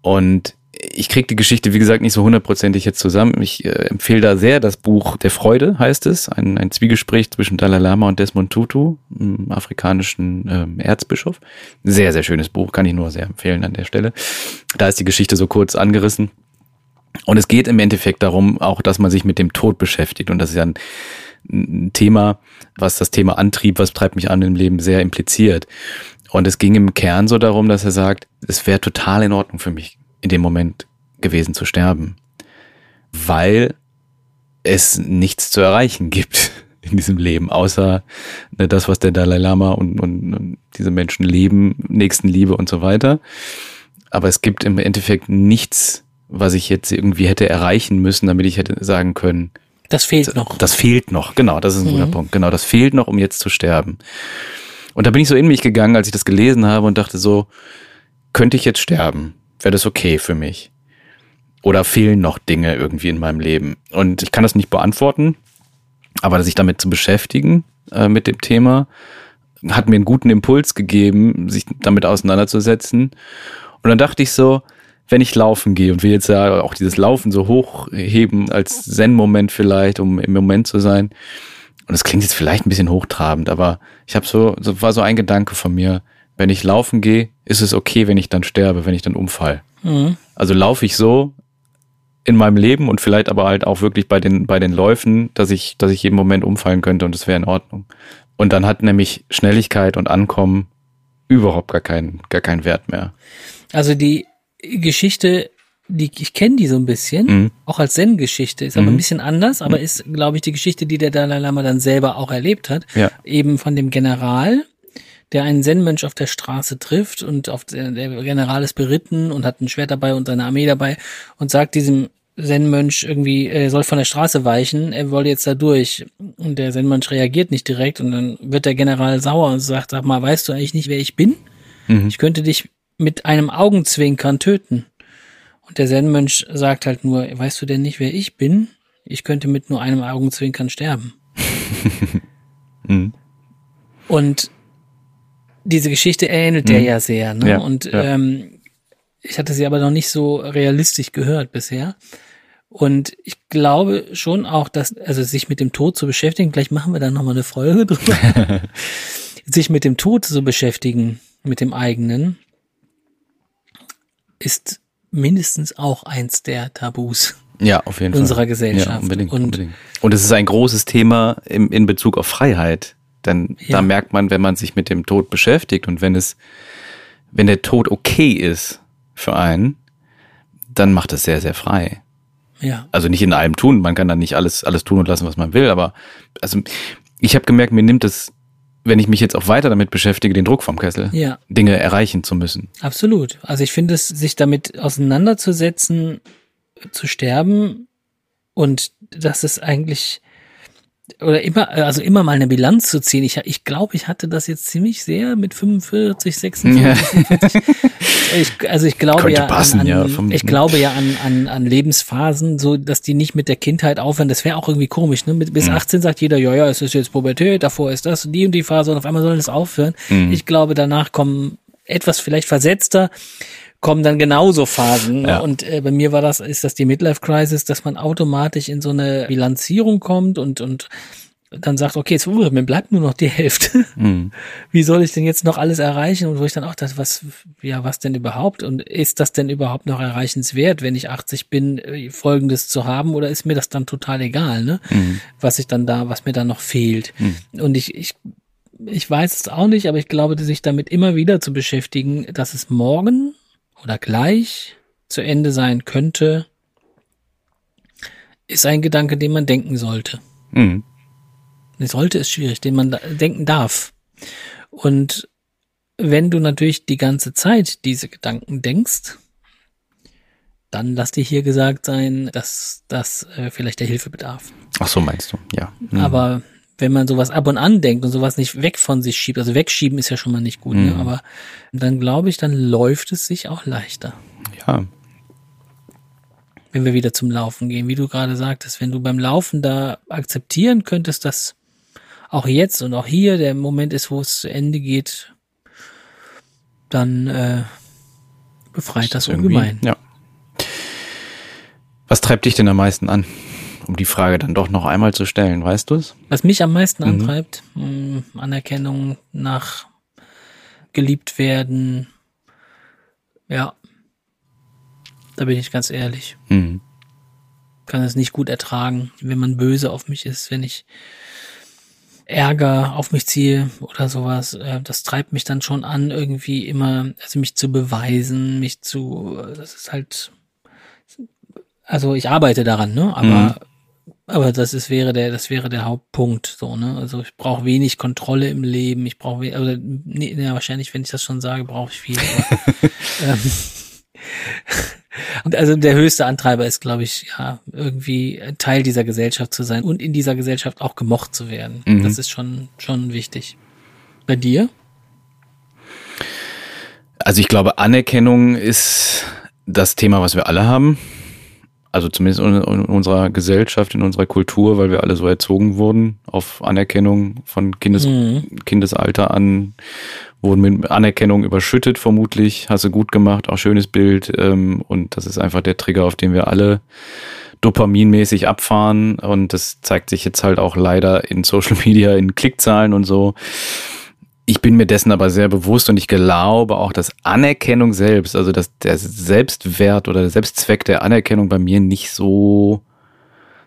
Speaker 2: Und ich kriege die Geschichte, wie gesagt, nicht so hundertprozentig jetzt zusammen. Ich äh, empfehle da sehr das Buch Der Freude, heißt es. Ein, ein Zwiegespräch zwischen Dalai Lama und Desmond Tutu, einem afrikanischen ähm, Erzbischof. Sehr, sehr schönes Buch, kann ich nur sehr empfehlen an der Stelle. Da ist die Geschichte so kurz angerissen. Und es geht im Endeffekt darum, auch, dass man sich mit dem Tod beschäftigt. Und das ist ja ein, ein Thema, was das Thema Antrieb, was treibt mich an im Leben, sehr impliziert. Und es ging im Kern so darum, dass er sagt, es wäre total in Ordnung für mich, in dem Moment gewesen zu sterben. Weil es nichts zu erreichen gibt [laughs] in diesem Leben, außer ne, das, was der Dalai Lama und, und, und diese Menschen leben, Nächstenliebe und so weiter. Aber es gibt im Endeffekt nichts, was ich jetzt irgendwie hätte erreichen müssen, damit ich hätte sagen können,
Speaker 3: Das fehlt noch.
Speaker 2: das fehlt noch, genau, das ist ein guter
Speaker 3: Mhm.
Speaker 2: Punkt. Genau, das fehlt noch, um jetzt zu sterben. Und da bin ich so in mich gegangen, als ich das gelesen habe und dachte so, könnte ich jetzt sterben? Wäre das okay für mich? Oder fehlen noch Dinge irgendwie in meinem Leben? Und ich kann das nicht beantworten, aber sich damit zu beschäftigen, äh, mit dem Thema, hat mir einen guten Impuls gegeben, sich damit auseinanderzusetzen. Und dann dachte ich so, wenn ich laufen gehe und wir jetzt ja auch dieses Laufen so hochheben als Zen-Moment vielleicht, um im Moment zu sein. Und das klingt jetzt vielleicht ein bisschen hochtrabend, aber ich habe so, so war so ein Gedanke von mir, wenn ich laufen gehe, ist es okay, wenn ich dann sterbe, wenn ich dann umfall.
Speaker 3: Mhm.
Speaker 2: Also laufe ich so in meinem Leben und vielleicht aber halt auch wirklich bei den, bei den Läufen, dass ich, dass ich jeden Moment umfallen könnte und es wäre in Ordnung. Und dann hat nämlich Schnelligkeit und Ankommen überhaupt gar keinen, gar keinen Wert mehr.
Speaker 3: Also die Geschichte, die ich kenne die so ein bisschen,
Speaker 2: Mhm.
Speaker 3: auch als Zen-Geschichte, ist aber
Speaker 2: Mhm.
Speaker 3: ein bisschen anders, aber ist, glaube ich, die Geschichte, die der Dalai Lama dann selber auch erlebt hat.
Speaker 2: Ja.
Speaker 3: Eben von dem General, der einen Zen-Mönch auf der Straße trifft und auf der, der General ist beritten und hat ein Schwert dabei und seine Armee dabei und sagt diesem Zen-Mönch irgendwie, er soll von der Straße weichen, er wolle jetzt da durch. Und der Zen-Mönch reagiert nicht direkt und dann wird der General sauer und sagt, sag mal, weißt du eigentlich nicht, wer ich bin?
Speaker 2: Mhm.
Speaker 3: Ich könnte dich mit einem Augenzwinkern töten. Und der Zen-Mönch sagt halt nur, weißt du denn nicht, wer ich bin? Ich könnte mit nur einem Augenzwinkern sterben. [laughs]
Speaker 2: Mhm.
Speaker 3: Und diese Geschichte ähnelt der
Speaker 2: Mhm.
Speaker 3: ja sehr. Ne?
Speaker 2: Ja,
Speaker 3: und
Speaker 2: ja.
Speaker 3: Ähm, ich hatte sie aber noch nicht so realistisch gehört bisher. Und ich glaube schon auch, dass, also sich mit dem Tod zu beschäftigen, vielleicht machen wir da nochmal eine Folge drüber, [laughs] sich mit dem Tod zu beschäftigen, mit dem eigenen, ist mindestens auch eins der Tabus.
Speaker 2: Ja, auf jeden
Speaker 3: Unserer
Speaker 2: Fall.
Speaker 3: Gesellschaft.
Speaker 2: Ja, unbedingt,
Speaker 3: Und-
Speaker 2: unbedingt. Und es ist ein großes Thema im, in Bezug auf Freiheit. Denn
Speaker 3: Ja.
Speaker 2: da merkt man, wenn man sich mit dem Tod beschäftigt und wenn es, wenn der Tod okay ist für einen, dann macht es sehr, sehr frei.
Speaker 3: Ja.
Speaker 2: Also nicht in allem tun, man kann dann nicht alles, alles tun und lassen, was man will, aber also ich habe gemerkt, mir nimmt es, wenn ich mich jetzt auch weiter damit beschäftige, den Druck vom Kessel,
Speaker 3: Ja.
Speaker 2: Dinge erreichen zu müssen.
Speaker 3: Absolut. Also ich finde es, sich damit auseinanderzusetzen, zu sterben und das ist eigentlich oder immer, also immer mal eine Bilanz zu ziehen. Ich, ich glaube, ich hatte das jetzt ziemlich sehr mit 45, 46, 45. Ich, also ich glaube
Speaker 2: Könnte
Speaker 3: ja,
Speaker 2: passen,
Speaker 3: an,
Speaker 2: ja, vom-
Speaker 3: ich glaube ja an, an, an Lebensphasen, so dass die nicht mit der Kindheit aufhören. Das wäre auch irgendwie komisch. Ne? Mit, bis
Speaker 2: Mhm.
Speaker 3: 18 sagt jeder, ja, ja, es ist jetzt Pubertät, davor ist das, die und die Phase und auf einmal soll es aufhören.
Speaker 2: Mhm.
Speaker 3: Ich glaube, danach kommen etwas vielleicht versetzter kommen dann genauso Phasen.
Speaker 2: Ja.
Speaker 3: Und äh, bei mir war das, ist das die Midlife Crisis, dass man automatisch in so eine Bilanzierung kommt und, und dann sagt, okay, jetzt, uh, mir bleibt nur noch die Hälfte.
Speaker 2: Mhm. [laughs]
Speaker 3: Wie soll ich denn jetzt noch alles erreichen? Und wo ich dann auch dachte, was, ja, was denn überhaupt? Und ist das denn überhaupt noch erreichenswert, wenn ich 80 bin, äh, Folgendes zu haben? Oder ist mir das dann total egal, ne?
Speaker 2: Mhm.
Speaker 3: Was ich dann da, was mir dann noch fehlt? Und ich, ich, ich weiß es auch nicht, aber ich glaube, sich damit immer wieder zu beschäftigen, dass es morgen oder gleich zu Ende sein könnte, ist ein Gedanke, den man denken sollte.
Speaker 2: Mhm.
Speaker 3: Sollte ist schwierig, den man da denken darf. Und wenn du natürlich die ganze Zeit diese Gedanken denkst, dann lass dir hier gesagt sein, dass das äh, vielleicht der Hilfe bedarf.
Speaker 2: Ach so, meinst du, ja.
Speaker 3: Mhm. Aber wenn man sowas ab und an denkt und sowas nicht weg von sich schiebt, also wegschieben ist ja schon mal nicht gut, mhm. ne? aber dann glaube ich, dann läuft es sich auch leichter.
Speaker 2: Ja.
Speaker 3: Wenn wir wieder zum Laufen gehen, wie du gerade sagtest, wenn du beim Laufen da akzeptieren könntest, dass auch jetzt und auch hier der Moment ist, wo es zu Ende geht, dann äh, befreit das, das ungemein.
Speaker 2: Ja. Was treibt dich denn am meisten an? Um die Frage dann doch noch einmal zu stellen, weißt du es?
Speaker 3: Was mich am meisten mhm. antreibt, mh, hm, Anerkennung nach geliebt werden, ja, da bin ich ganz ehrlich. Mhm. Kann es nicht gut ertragen, wenn man böse auf mich ist, wenn ich Ärger auf mich ziehe oder sowas. Äh, das treibt mich dann schon an, irgendwie immer, also mich zu beweisen, mich zu, das ist halt, also ich arbeite daran, ne? Aber, mhm. Aber das ist wäre der, das wäre der Hauptpunkt, so ne? Also ich brauche wenig Kontrolle im Leben. Ich brauche, also nee, ja, wahrscheinlich, wenn ich das schon sage, brauche ich viel. Aber, [laughs] ähm, und also der höchste Antreiber ist, glaube ich, ja, irgendwie Teil dieser Gesellschaft zu sein und in dieser Gesellschaft auch gemocht zu werden. Mhm. Das ist schon, schon wichtig. Bei dir?
Speaker 2: Also ich glaube, Anerkennung ist das Thema, was wir alle haben. Also zumindest in unserer Gesellschaft, in unserer Kultur, weil wir alle so erzogen wurden auf Anerkennung von Kindes mhm. Kindesalter an wurden mit Anerkennung überschüttet, vermutlich. Hast du gut gemacht, auch schönes Bild. Ähm, und das ist einfach der Trigger, auf den wir alle dopaminmäßig abfahren. Und das zeigt sich jetzt halt auch leider in Social Media, in Klickzahlen und so. Ich bin mir dessen aber sehr bewusst und ich glaube auch, dass Anerkennung selbst, also dass der Selbstwert oder der Selbstzweck der Anerkennung bei mir nicht so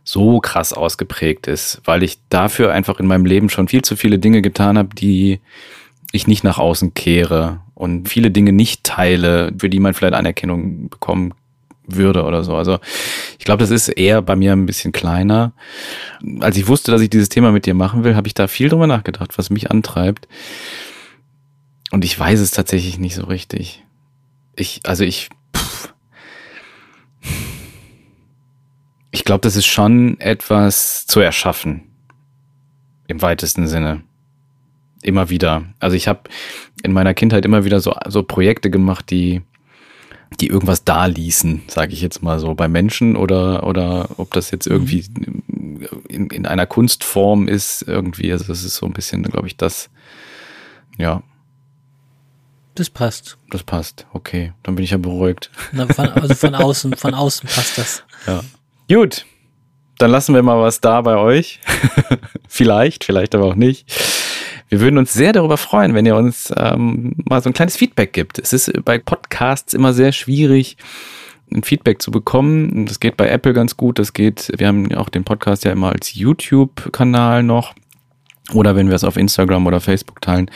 Speaker 2: so krass ausgeprägt ist, weil ich dafür einfach in meinem Leben schon viel zu viele Dinge getan habe, die ich nicht nach außen kehre und viele Dinge nicht teile, für die man vielleicht Anerkennung bekommen würde oder so. Also ich glaube, das ist eher bei mir ein bisschen kleiner. Als ich wusste, dass ich dieses Thema mit dir machen will, habe ich da viel drüber nachgedacht, was mich antreibt. Und ich weiß es tatsächlich nicht so richtig. Ich, also ich, pff. ich glaube, das ist schon etwas zu erschaffen. Im weitesten Sinne immer wieder. Also ich habe in meiner Kindheit immer wieder so, so Projekte gemacht, die, die irgendwas da ließen, sage ich jetzt mal so, bei Menschen oder, oder ob das jetzt irgendwie in, in einer Kunstform ist, irgendwie. Also das ist so ein bisschen, glaube ich, das, ja.
Speaker 3: Das passt.
Speaker 2: Das passt, okay. Dann bin ich ja beruhigt.
Speaker 3: Na, von, also von außen, von außen passt das.
Speaker 2: Ja. Gut. Dann lassen wir mal was da bei euch. [laughs] vielleicht, vielleicht aber auch nicht. Wir würden uns sehr darüber freuen, wenn ihr uns ähm, mal so ein kleines Feedback gibt. Es ist bei Podcasts immer sehr schwierig, ein Feedback zu bekommen. Das geht bei Apple ganz gut. Das geht, wir haben auch den Podcast ja immer als YouTube-Kanal noch. Oder wenn wir es auf Instagram oder Facebook teilen.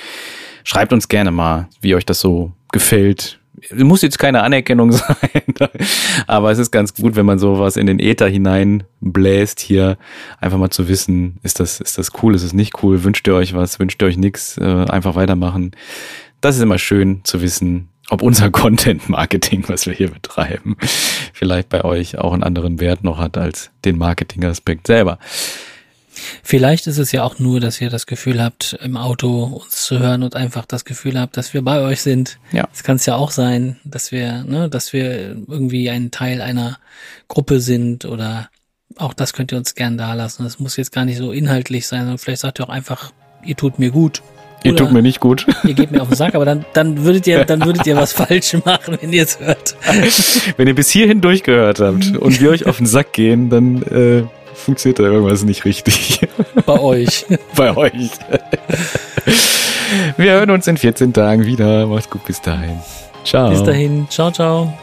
Speaker 2: Schreibt uns gerne mal, wie euch das so gefällt, muss jetzt keine Anerkennung [laughs] sein, aber es ist ganz gut, wenn man sowas in den Äther hinein bläst hier, einfach mal zu wissen, ist das, ist das cool, ist es nicht cool, wünscht ihr euch was, wünscht ihr euch nichts, äh, einfach weitermachen. Das ist immer schön zu wissen, ob unser [laughs] Content-Marketing, was wir hier betreiben, vielleicht bei euch auch einen anderen Wert noch hat als den Marketing-Aspekt selber.
Speaker 3: Vielleicht ist es ja auch nur, dass ihr das Gefühl habt, im Auto uns zu hören und einfach das Gefühl habt, dass wir bei euch sind. Ja. Es kann es ja auch sein, dass wir, ne, dass wir irgendwie ein Teil einer Gruppe sind oder auch das könnt ihr uns gern da lassen. Das muss jetzt gar nicht so inhaltlich sein, sondern vielleicht sagt ihr auch einfach, ihr tut mir gut.
Speaker 2: Ihr tut mir nicht gut.
Speaker 3: Ihr geht mir auf den Sack, aber dann, dann würdet ihr, dann würdet ihr was [laughs] falsch machen, wenn ihr es hört.
Speaker 2: Wenn ihr bis hierhin durchgehört habt und wir euch auf den Sack gehen, dann äh, funktioniert da irgendwas nicht richtig.
Speaker 3: Bei euch. [laughs]
Speaker 2: Bei euch. Wir hören uns in 14 Tagen wieder. Macht's gut bis dahin. Ciao.
Speaker 3: Bis dahin. Ciao, ciao.